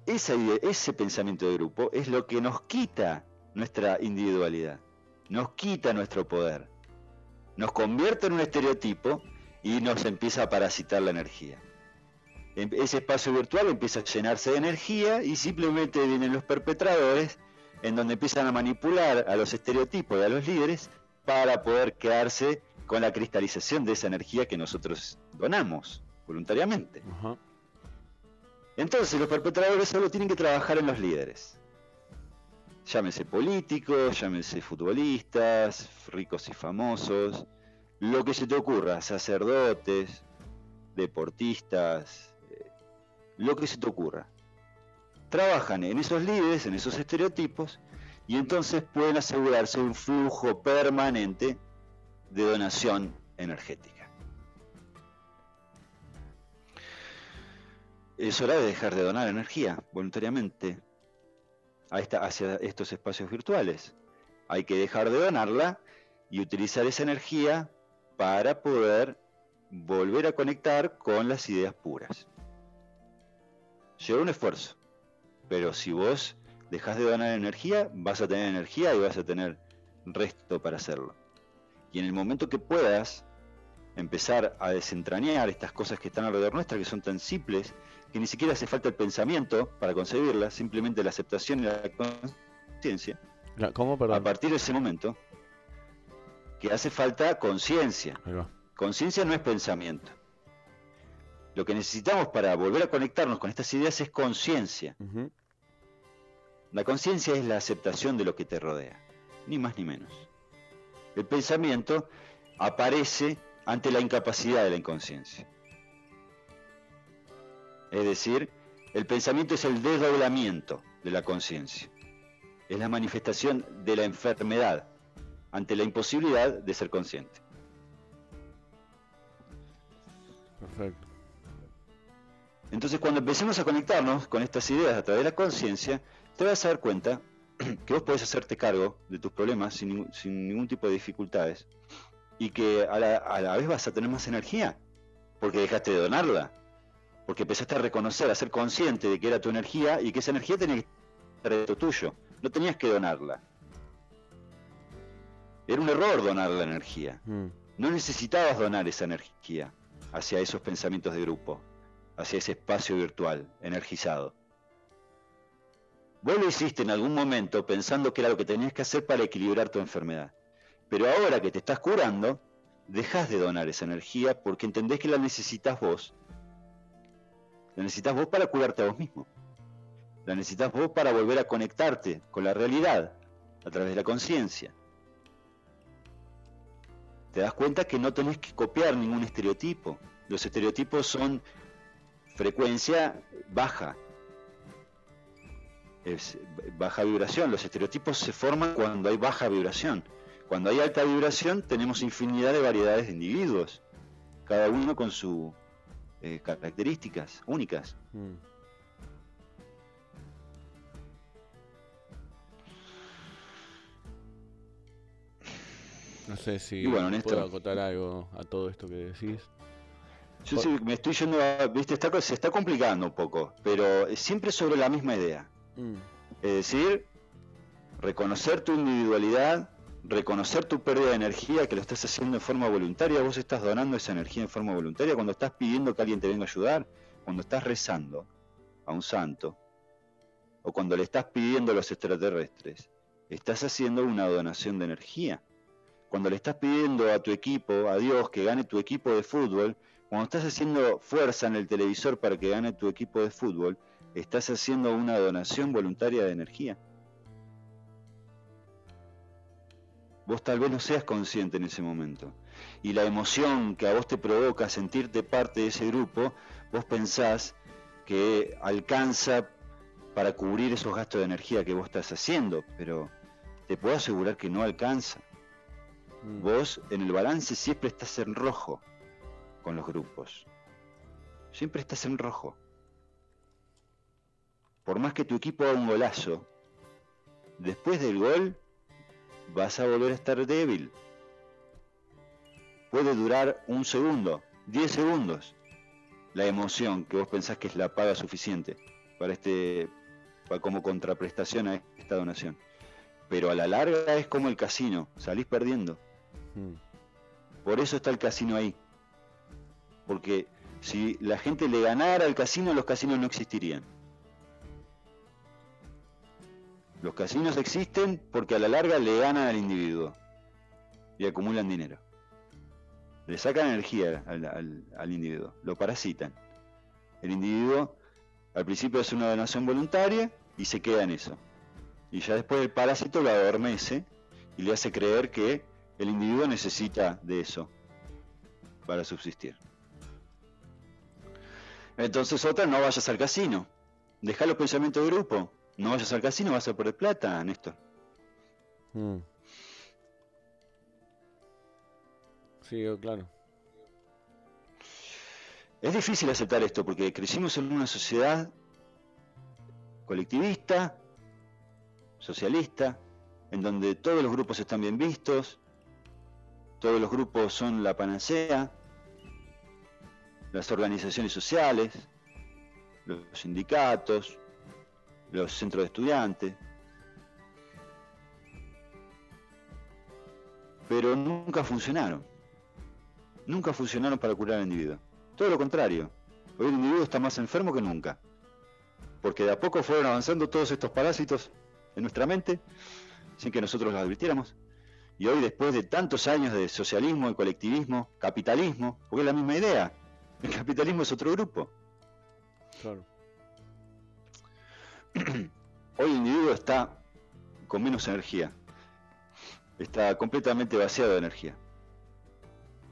Speaker 3: ese pensamiento de grupo es lo que nos quita nuestra individualidad, nos quita nuestro poder nos convierte en un estereotipo y nos empieza a parasitar la energía. Ese espacio virtual empieza a llenarse de energía y simplemente vienen los perpetradores en donde empiezan a manipular a los estereotipos y a los líderes para poder quedarse con la cristalización de esa energía que nosotros donamos voluntariamente. Entonces los perpetradores solo tienen que trabajar en los líderes. Llámese políticos, llámese futbolistas, ricos y famosos, lo que se te ocurra, sacerdotes, deportistas, eh, lo que se te ocurra. Trabajan en esos líderes, en esos estereotipos, y entonces pueden asegurarse un flujo permanente de donación energética. Es hora de dejar de donar energía voluntariamente hacia estos espacios virtuales. Hay que dejar de donarla y utilizar esa energía para poder volver a conectar con las ideas puras. Lleva un esfuerzo, pero si vos dejas de donar energía, vas a tener energía y vas a tener resto para hacerlo. Y en el momento que puedas empezar a desentrañar estas cosas que están alrededor nuestra, que son tan simples que ni siquiera hace falta el pensamiento para concebirla, simplemente la aceptación y la conciencia.
Speaker 2: ¿Cómo, perdón?
Speaker 3: A partir de ese momento, que hace falta conciencia. Conciencia no es pensamiento. Lo que necesitamos para volver a conectarnos con estas ideas es conciencia. La conciencia es la aceptación de lo que te rodea, ni más ni menos. El pensamiento aparece ante la incapacidad de la inconsciencia. Es decir, el pensamiento es el desdoblamiento de la conciencia. Es la manifestación de la enfermedad ante la imposibilidad de ser consciente.
Speaker 2: Perfecto.
Speaker 3: Entonces cuando empecemos a conectarnos con estas ideas a través de la conciencia, te vas a dar cuenta que vos podés hacerte cargo de tus problemas sin, ningún tipo de dificultades y que a la, vez vas a tener más energía porque dejaste de donarla, porque empezaste a reconocer, a ser consciente de que era tu energía y que esa energía tenía que estar de tuyo, no tenías que donarla. Era un error donar la energía. Mm. No necesitabas donar esa energía hacia esos pensamientos de grupo, hacia ese espacio virtual energizado. Vos lo hiciste en algún momento pensando que era lo que tenías que hacer para equilibrar tu enfermedad. Pero ahora que te estás curando, dejas de donar esa energía porque entendés que la necesitas vos. La necesitas vos para curarte a vos mismo. La necesitas vos para volver a conectarte con la realidad a través de la conciencia. Te das cuenta que no tenés que copiar ningún estereotipo. Los estereotipos son frecuencia baja, baja vibración. Los estereotipos se forman cuando hay baja vibración. Cuando hay alta vibración tenemos infinidad de variedades de individuos, cada uno con sus eh, características únicas. Mm.
Speaker 2: No sé si puedo acotar algo a todo esto que decís.
Speaker 3: Yo sí, me estoy yendo a, viste, se está complicando un poco, pero siempre sobre la misma idea. Mm. Es decir, reconocer tu individualidad, reconocer tu pérdida de energía, que lo estás haciendo en forma voluntaria, vos estás donando esa energía en forma voluntaria cuando estás pidiendo que alguien te venga a ayudar, cuando estás rezando a un santo, o cuando le estás pidiendo a los extraterrestres, estás haciendo una donación de energía. Cuando le estás pidiendo a tu equipo, a Dios, que gane tu equipo de fútbol, cuando estás haciendo fuerza en el televisor para que gane tu equipo de fútbol, estás haciendo una donación voluntaria de energía. Vos tal vez no seas consciente en ese momento. Y la emoción que a vos te provoca sentirte parte de ese grupo, vos pensás que alcanza para cubrir esos gastos de energía que vos estás haciendo, pero te puedo asegurar que no alcanza. Mm. Vos en el balance siempre estás en rojo con los grupos. Siempre estás en rojo por más que tu equipo haga un golazo, después del gol vas a volver a estar débil. Puede durar un segundo, diez segundos, la emoción que vos pensás que es la paga suficiente para este como contraprestación a esta donación. Pero a la larga es como el casino, salís perdiendo. Hmm. Por eso está el casino ahí. Porque si la gente le ganara al casino, los casinos no existirían. Los casinos existen porque a la larga le ganan al individuo y acumulan dinero. Le sacan energía al, individuo, lo parasitan. El individuo al principio hace una donación voluntaria y se queda en eso. Y ya después el parásito lo adormece y le hace creer que el individuo necesita de eso para subsistir. Entonces otra, no vayas al casino. Deja los pensamientos de grupo. No vayas al casino, vas a perder plata, Néstor. Mm.
Speaker 2: Sí, claro.
Speaker 3: Es difícil aceptar esto porque crecimos en una sociedad colectivista, socialista, en donde todos los grupos están bien vistos, todos los grupos son la panacea, las organizaciones sociales, los sindicatos, los centros de estudiantes. Pero nunca funcionaron. Nunca funcionaron para curar al individuo. Todo lo contrario. Hoy el individuo está más enfermo que nunca. Porque de a poco fueron avanzando todos estos parásitos en nuestra mente, sin que nosotros los advirtiéramos. Y hoy, después de tantos años de socialismo, de colectivismo, capitalismo, porque es la misma idea, el capitalismo es otro grupo. Claro. Hoy el individuo está con menos energía, está completamente vaciado de energía.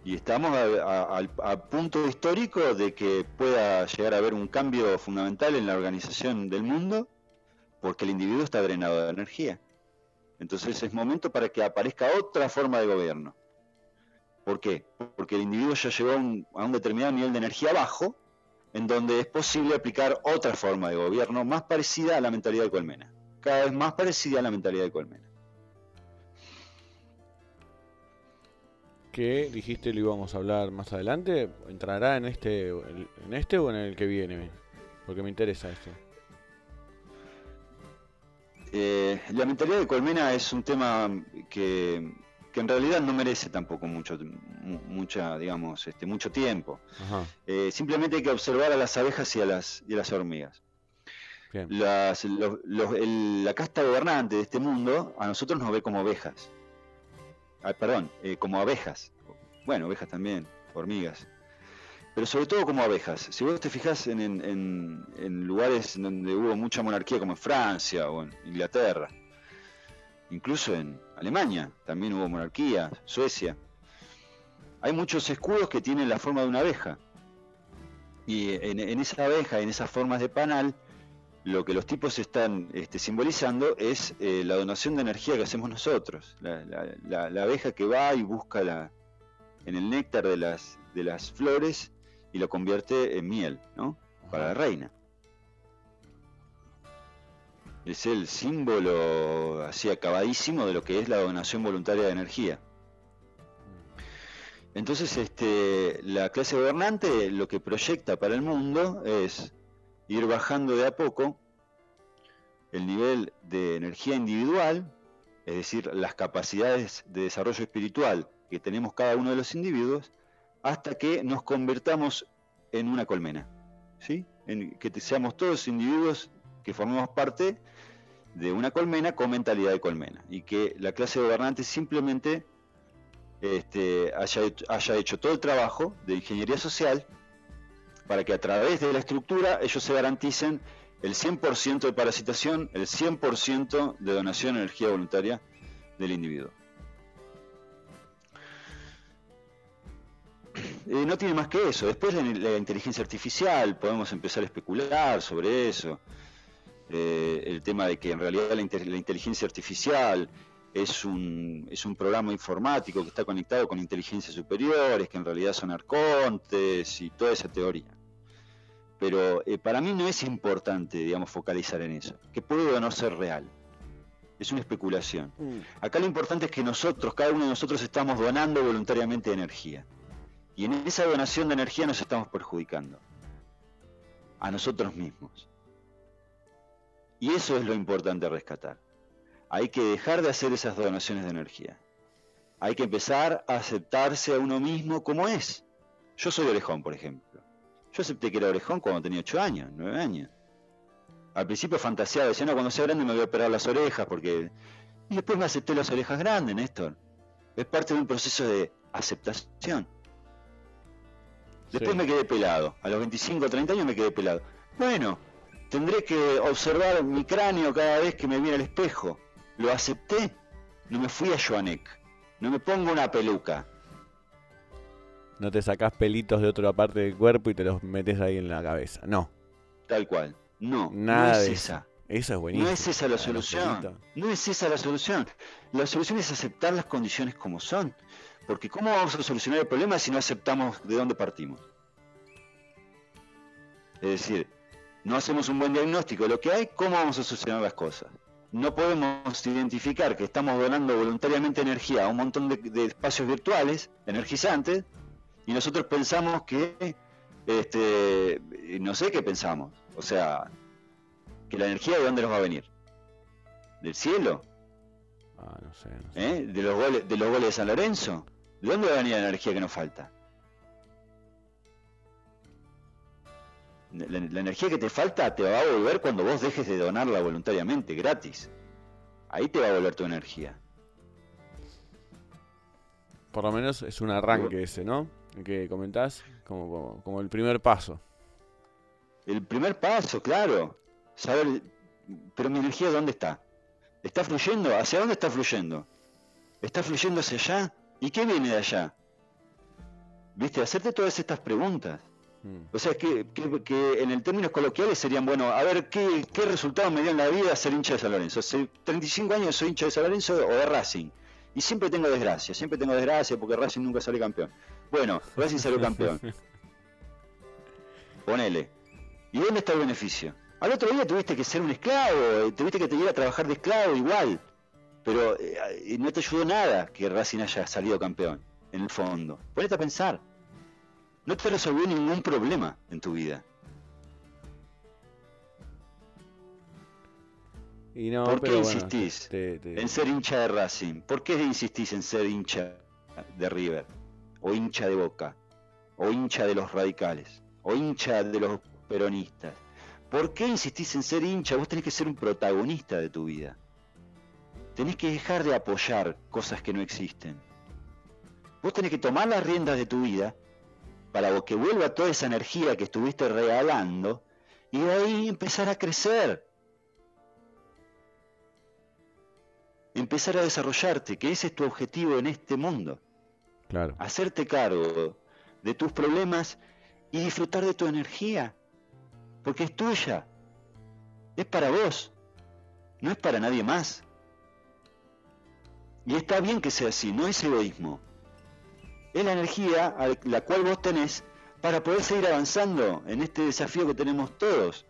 Speaker 3: Y estamos a, punto histórico de que pueda llegar a haber un cambio fundamental en la organización del mundo porque el individuo está drenado de energía. Entonces es momento para que aparezca otra forma de gobierno. ¿Por qué? Porque el individuo ya llegó a un, a un determinado nivel de energía bajo en donde es posible aplicar otra forma de gobierno más parecida a la mentalidad de Colmena, cada vez más parecida a la mentalidad de Colmena.
Speaker 2: ¿Qué dijiste lo íbamos a hablar más adelante, ¿entrará en este, en este o en el que viene? Porque me interesa esto.
Speaker 3: Eh, la mentalidad de Colmena es un tema que, en realidad no merece tampoco mucho, mucha, digamos, este, mucho tiempo. Eh, simplemente hay que observar a las abejas y a las, y las hormigas. la casta gobernante de este mundo a nosotros nos ve como ovejas. Ah, perdón, eh, como abejas. Bueno, ovejas también, hormigas pero sobre todo como abejas. Si vos te fijas en, lugares donde hubo mucha monarquía, como en Francia o en Inglaterra, incluso en Alemania también hubo monarquía, Suecia, hay muchos escudos que tienen la forma de una abeja. Y en, esa abeja, en esas formas de panal, lo que los tipos están este, simbolizando es eh, la donación de energía que hacemos nosotros. La, abeja que va y busca la, en el néctar de las, de las flores y lo convierte en miel, ¿no? Para la reina. Es el símbolo así acabadísimo de lo que es la donación voluntaria de energía. Entonces, este, la clase gobernante lo que proyecta para el mundo es ir bajando de a poco el nivel de energía individual, es decir, las capacidades de desarrollo espiritual que tenemos cada uno de los individuos, hasta que nos convertamos en una colmena, ¿sí? En que seamos todos individuos que formemos parte de una colmena con mentalidad de colmena y que la clase gobernante simplemente este, haya, haya hecho todo el trabajo de ingeniería social para que a través de la estructura ellos se garanticen el 100% de parasitación, el 100% de donación de energía voluntaria del individuo. Eh, no tiene más que eso. Después la, la, inteligencia artificial, podemos empezar a especular sobre eso. Eh, el tema de que en realidad la, inteligencia artificial es un, es un programa informático que está conectado con inteligencias superiores, que en realidad son arcontes y toda esa teoría. Pero eh, para mí no es importante, digamos, focalizar en eso, que puede o no ser real. Es una especulación. Mm. Acá lo importante es que nosotros, cada uno de nosotros, estamos donando voluntariamente energía. Y en esa donación de energía nos estamos perjudicando. A nosotros mismos. Y eso es lo importante a rescatar. Hay que dejar de hacer esas donaciones de energía. Hay que empezar a aceptarse a uno mismo como es. Yo soy orejón, por ejemplo. Yo acepté que era orejón cuando tenía 8 años, 9 años. Al principio fantaseaba, decía, no, cuando sea grande me voy a operar las orejas, porque... Y después me acepté las orejas grandes, Néstor. Es parte de un proceso de aceptación. Después me quedé pelado. A los 25 o 30 años me quedé pelado. Bueno, tendré que observar mi cráneo cada vez que me viene al espejo. Lo acepté. No me fui a Joanek. No me pongo una peluca.
Speaker 2: No te sacás pelitos de otra parte del cuerpo y te los metes ahí en la cabeza. No.
Speaker 3: Tal cual. No. Nada no es esa.
Speaker 2: Eso es buenísimo.
Speaker 3: No es esa la solución. No es esa la solución. La solución es aceptar las condiciones como son. Porque ¿cómo vamos a solucionar el problema si no aceptamos de dónde partimos? Es decir, no hacemos un buen diagnóstico de lo que hay, ¿cómo vamos a solucionar las cosas? No podemos identificar que estamos donando voluntariamente energía a un montón de, espacios virtuales, energizantes, y nosotros pensamos que, este, no sé qué pensamos, o sea, que la energía de dónde nos va a venir, del cielo,
Speaker 2: ah, no sé,
Speaker 3: ¿Eh? de los goles, de los goles de San Lorenzo, ¿De dónde va a venir la energía que nos falta? La, energía que te falta te va a volver cuando vos dejes de donarla voluntariamente, gratis. Ahí te va a volver tu energía.
Speaker 2: Por lo menos es un arranque ese, ¿no? El que comentás, como, como, el primer paso.
Speaker 3: El primer paso, claro. Saber, pero mi energía, ¿dónde está? ¿Está fluyendo? ¿Hacia dónde está fluyendo? ¿Está fluyendo hacia allá? ¿Y qué viene de allá? ¿Viste? Hacerte todas estas preguntas. O sea, que, en el términos coloquiales serían, bueno, a ver, ¿qué, resultado me dio en la vida ser hincha de San Lorenzo? Hace 35 años soy hincha de San Lorenzo o de Racing. Y siempre tengo desgracia, siempre tengo desgracia porque Racing nunca sale campeón. Bueno, Racing salió campeón. ponele. ¿Y dónde está el beneficio? Al otro día tuviste que ser un esclavo, eh, tuviste que te ir a trabajar de esclavo igual. Pero eh, no te ayudó nada que Racing haya salido campeón, en el fondo. Ponete a pensar. No te resolvió ningún problema en tu vida. ¿Por qué insistís en ser hincha de Racing? ¿Por qué insistís en ser hincha de River? ¿O hincha de Boca? ¿O hincha de los radicales? ¿O hincha de los peronistas? ¿Por qué insistís en ser hincha? Vos tenés que ser un protagonista de tu vida. Tenés que dejar de apoyar cosas que no existen. Vos tenés que tomar las riendas de tu vida para que vuelva toda esa energía que estuviste regalando y de ahí empezar a crecer empezar a desarrollarte, que ese es tu objetivo en este mundo.
Speaker 2: Claro.
Speaker 3: Hacerte cargo de tus problemas y disfrutar de tu energía, porque es tuya, es para vos, no es para nadie más. Y está bien que sea así, no es egoísmo. Es la energía a la cual vos tenés para poder seguir avanzando en este desafío que tenemos todos,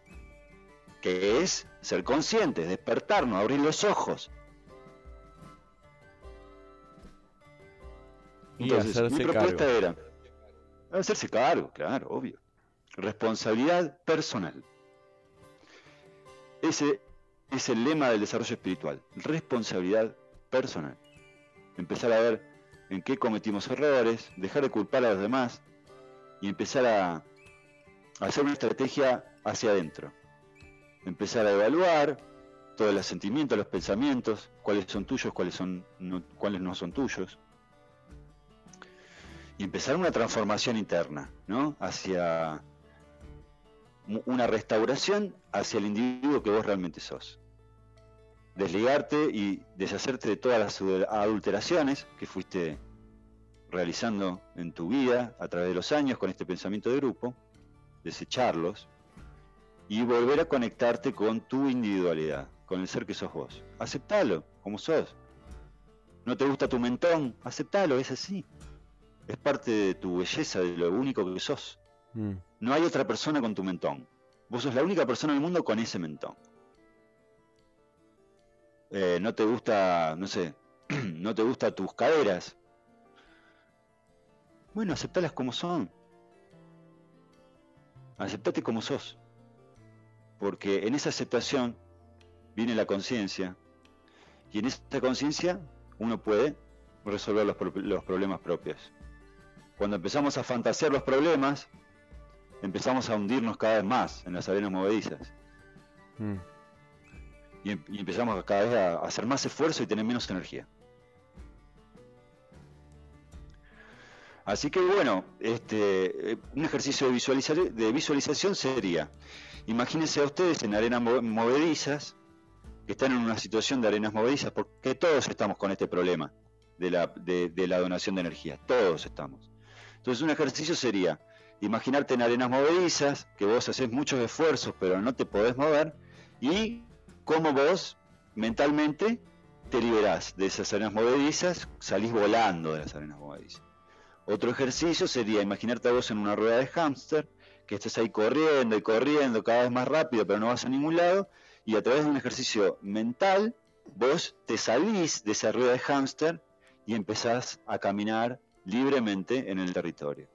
Speaker 3: que es ser conscientes, despertarnos, abrir los ojos, Entonces, mi propuesta era hacerse cargo, claro, obvio. Responsabilidad personal. Ese es el lema del desarrollo espiritual. Responsabilidad personal. Empezar a ver en qué cometimos errores, dejar de culpar a los demás y empezar a, hacer una estrategia hacia adentro. Empezar a evaluar todos los sentimientos, los pensamientos, cuáles son tuyos, cuáles, son, cuáles no son tuyos y empezar una transformación interna, ¿no? Hacia una restauración hacia el individuo que vos realmente sos. Desligarte y deshacerte de todas las adulteraciones que fuiste realizando en tu vida a través de los años con este pensamiento de grupo, desecharlos y volver a conectarte con tu individualidad, con el ser que sos vos. Aceptalo como sos. ¿No te gusta tu mentón? Aceptalo, es así es parte de tu belleza, de lo único que sos. Mm. No hay otra persona con tu mentón. Vos sos la única persona en el mundo con ese mentón. Eh, no te gusta, no sé, no te gusta tus caderas. Bueno, aceptalas como son. Aceptate como sos. Porque en esa aceptación viene la conciencia. Y en esa conciencia uno puede resolver los, los problemas propios. Cuando empezamos a fantasear los problemas, empezamos a hundirnos cada vez más en las arenas movedizas. Mm. Em, y, empezamos cada vez a, hacer más esfuerzo y tener menos energía. Así que bueno, este, un ejercicio de, de visualización sería, imagínense a ustedes en arenas movedizas, que están en una situación de arenas movedizas, porque todos estamos con este problema de la, de la donación de energía, todos estamos. Entonces un ejercicio sería imaginarte en arenas movedizas, que vos haces muchos esfuerzos pero no te podés mover, y cómo vos mentalmente te liberás de esas arenas movedizas, salís volando de las arenas movedizas. Otro ejercicio sería imaginarte a vos en una rueda de hámster, que estés ahí corriendo y corriendo cada vez más rápido, pero no vas a ningún lado, y a través de un ejercicio mental, vos te salís de esa rueda de hámster y empezás a caminar libremente en el territorio.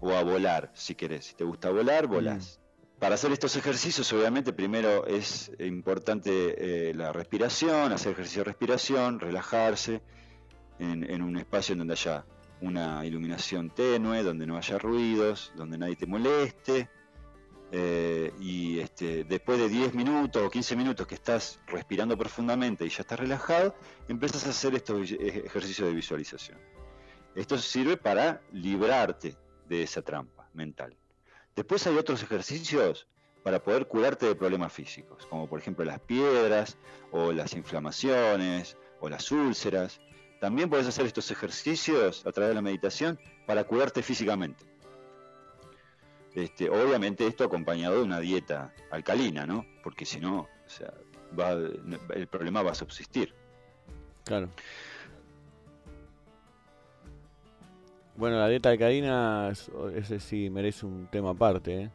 Speaker 3: O a volar, si querés. Si te gusta volar, volás. Para hacer estos ejercicios, obviamente, primero es importante eh, la respiración, hacer ejercicio de respiración, relajarse en, un espacio en donde haya una iluminación tenue, donde no haya ruidos, donde nadie te moleste. Eh, y este, después de 10 minutos o 15 minutos que estás respirando profundamente y ya estás relajado, empiezas a hacer estos ejercicios de visualización. Esto sirve para librarte de esa trampa mental. Después hay otros ejercicios para poder curarte de problemas físicos, como por ejemplo las piedras o las inflamaciones o las úlceras. También puedes hacer estos ejercicios a través de la meditación para curarte físicamente. Este, obviamente esto acompañado de una dieta alcalina, ¿no? Porque si no, el problema va a subsistir.
Speaker 2: Claro. Bueno, la dieta alcalina, ese sí merece un tema aparte. ¿eh?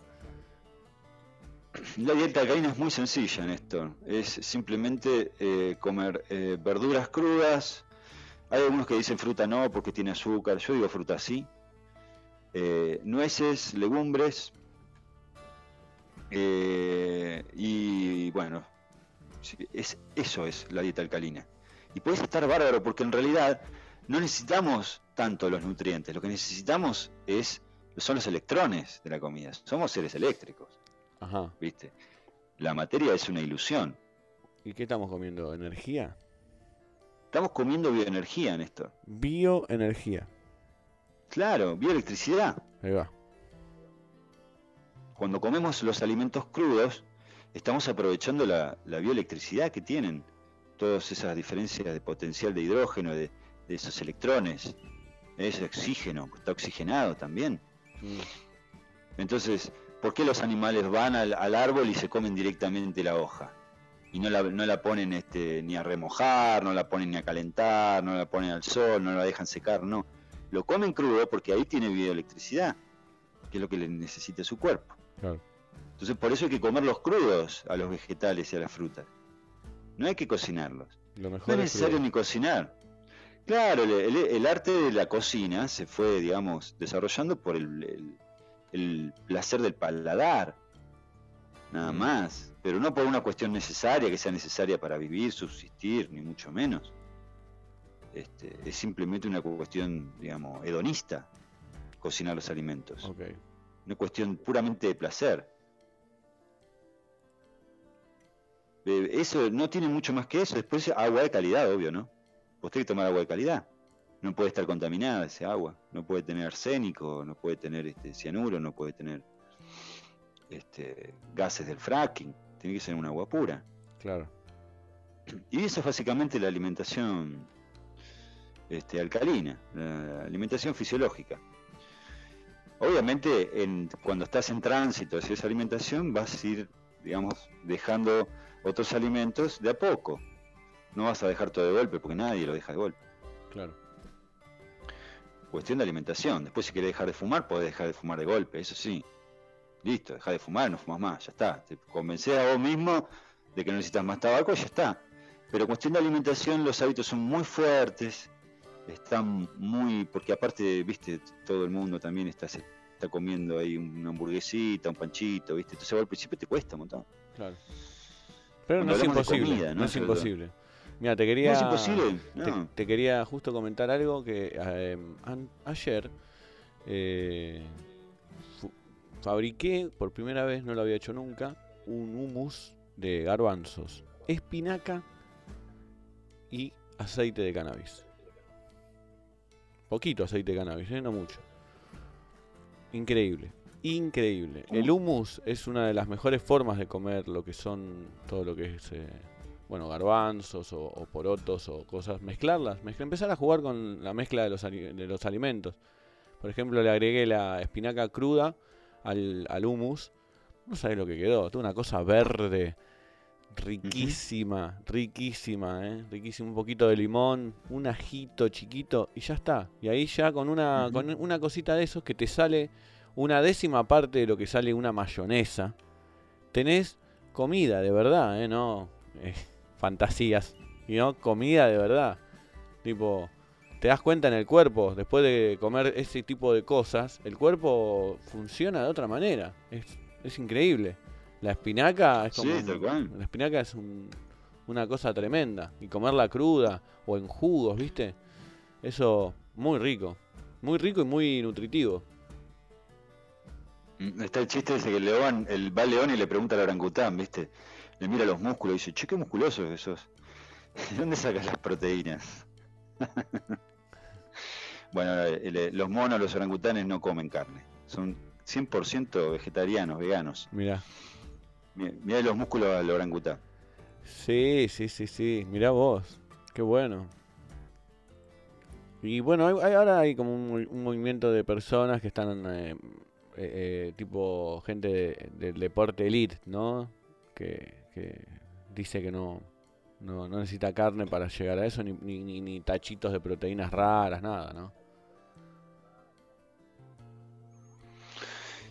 Speaker 3: La dieta alcalina es muy sencilla, Néstor. Es simplemente eh, comer eh, verduras crudas. Hay algunos que dicen fruta no porque tiene azúcar. Yo digo fruta sí. Nueces, legumbres. y bueno, es, eso es la dieta alcalina. Y puedes estar bárbaro porque en realidad no necesitamos tanto los nutrientes. Lo que necesitamos es son los electrones de la comida. Somos seres eléctricos. Ajá. ¿Viste? La materia es una ilusión.
Speaker 2: ¿Y qué estamos comiendo? ¿Energía?
Speaker 3: Estamos comiendo bioenergía, Néstor.
Speaker 2: Bioenergía.
Speaker 3: Claro, bioelectricidad.
Speaker 2: Ahí va.
Speaker 3: Cuando comemos los alimentos crudos, estamos aprovechando la, bioelectricidad que tienen todas esas diferencias de potencial de hidrógeno, de, esos electrones, ese oxígeno, está oxigenado también. Mm. Entonces, ¿Por qué los animales van al, árbol y se comen directamente la hoja? Y no la, no la ponen este, ni a remojar, no la ponen ni a calentar, no la ponen al sol, no la dejan secar, no. Lo comen crudo porque ahí tiene bioelectricidad, que es lo que le necesita su cuerpo. Entonces por eso hay que comerlos crudos a los vegetales y a las frutas. No hay que cocinarlos. no es necesario ni cocinar. Claro, el, arte de la cocina se fue, digamos, desarrollando por el el placer del paladar, nada mm. más, pero no por una cuestión necesaria, que sea necesaria para vivir, subsistir, ni mucho menos. Este, es simplemente una cuestión, digamos, hedonista, cocinar los alimentos. Una cuestión puramente de placer. Eh, eso no tiene mucho más que eso. Después agua de calidad, obvio, ¿no? Vos tenés que tomar agua de calidad no puede estar contaminada ese agua, no puede tener arsénico, no puede tener este cianuro, no puede tener este, gases del fracking, tiene que ser un agua pura.
Speaker 2: Claro.
Speaker 3: Y eso es básicamente la alimentación este, alcalina, la alimentación fisiológica. Obviamente, en, cuando estás en tránsito hacia esa alimentación, vas a ir, digamos, dejando otros alimentos de a poco. No vas a dejar todo de golpe, porque nadie lo deja de golpe.
Speaker 2: Claro
Speaker 3: cuestión de alimentación. Después si querés dejar de fumar, podés dejar de fumar de golpe, eso sí. Listo, deja de fumar, no fumas más, ya está. Te convences a vos mismo de que no necesitas más tabaco, ya está. Pero cuestión de alimentación, los hábitos son muy fuertes, están muy, porque aparte, viste, todo el mundo también está, está comiendo ahí una hamburguesita, un panchito, viste, entonces al principio te cuesta un montón.
Speaker 2: Claro. Pero no es imposible, ¿no? es imposible. Mira, te quería. Te, quería justo comentar algo que em, ayer eh, fabriqué por primera vez, no lo había hecho nunca, un hummus de garbanzos, espinaca y aceite de cannabis. Poquito aceite de cannabis, ¿eh? no mucho. Increíble, increíble. El hummus es una de las mejores formas de comer lo que son todo lo que es. Bueno, garbanzos o, porotos o cosas, mezclarlas, empezar a jugar con la mezcla de los, de los alimentos. Por ejemplo, le agregué la espinaca cruda al, al hummus. No sabés lo que quedó, toda una cosa verde, riquísima, riquísima, ¿eh? riquísima. Un poquito de limón, un ajito chiquito y ya está. Y ahí ya con una, con una cosita de esos que te sale una décima parte de lo que sale una mayonesa, tenés comida de verdad, ¿eh? No, eh, fantasías, y no comida de verdad. Tipo, te das cuenta en el cuerpo, después de comer ese tipo de cosas, el cuerpo funciona de otra manera. Es, es increíble. La espinaca es como. la espinaca es una cosa tremenda. Y comerla cruda o en jugos, ¿viste? Eso, muy rico. Muy rico y muy nutritivo.
Speaker 3: Mm, está el chiste ese que el león, el va león y le pregunta al orangután, ¿viste? Le mira los músculos y dice, che, qué musculoso que sos. ¿De dónde sacas las proteínas? bueno, los monos, los orangutanes no comen carne. Son 100% vegetarianos, veganos.
Speaker 2: Mira.
Speaker 3: Mira los músculos del orangután.
Speaker 2: Sí, sí, sí, sí. Mira vos. Qué bueno. Y bueno, hay, ahora hay como un, movimiento de personas que están, eh, eh, eh, tipo gente del deporte elite, ¿no? Que, que dice que no, no, necesita carne para llegar a eso, ni, ni, ni, tachitos de proteínas raras, nada, ¿no?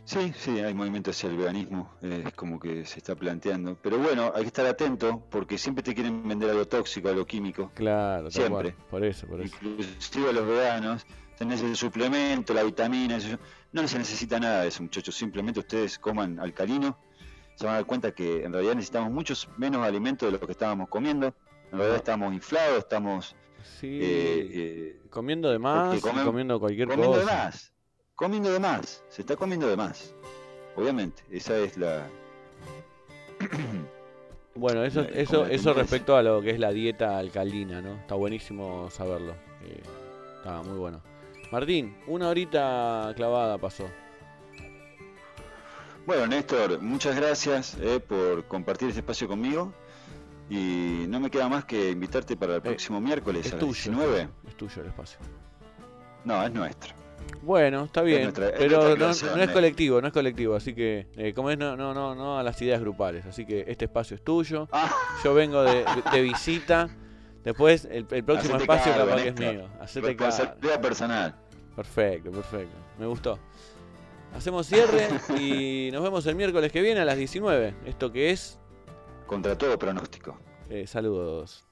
Speaker 3: Sí, sí, hay movimiento hacia el veganismo, es como que se está planteando. Pero bueno, hay que estar atento porque siempre te quieren vender algo tóxico, algo químico.
Speaker 2: Claro,
Speaker 3: siempre.
Speaker 2: Por eso, por eso.
Speaker 3: Inclusive a los veganos, tenés el suplemento, la vitamina, eso. no se necesita nada de eso, muchachos. Simplemente ustedes coman alcalino, se van a dar cuenta que en realidad necesitamos muchos menos alimentos de lo que estábamos comiendo. En realidad estamos inflados, estamos...
Speaker 2: Sí, eh, eh, comiendo de más, comiendo cualquier
Speaker 3: comiendo
Speaker 2: cosa.
Speaker 3: De más comiendo de más, se está comiendo de más. Obviamente, esa es la...
Speaker 2: bueno, eso, eso, eso respecto a lo que es la dieta alcalina, ¿no? Está buenísimo saberlo. Eh, está muy bueno. Martín, una horita clavada pasó.
Speaker 3: Bueno, Néstor, muchas gracias eh, por compartir este espacio conmigo. Y no me queda más que invitarte para el eh, próximo miércoles a las 19.
Speaker 2: Es tuyo el espacio.
Speaker 3: No, es nuestro.
Speaker 2: Bueno, está bien, pero no, es eh. colectivo, no es colectivo, así que eh, como es no, no, no, no a las ideas grupales, así que este espacio es tuyo, ah. yo vengo de, visita, después el, próximo espacio capaz que es mío,
Speaker 3: hacete personal.
Speaker 2: Perfecto, perfecto, me gustó. Hacemos cierre y nos vemos el miércoles que viene a las 19, esto que es...
Speaker 3: Contra todo pronóstico.
Speaker 2: Eh, saludos.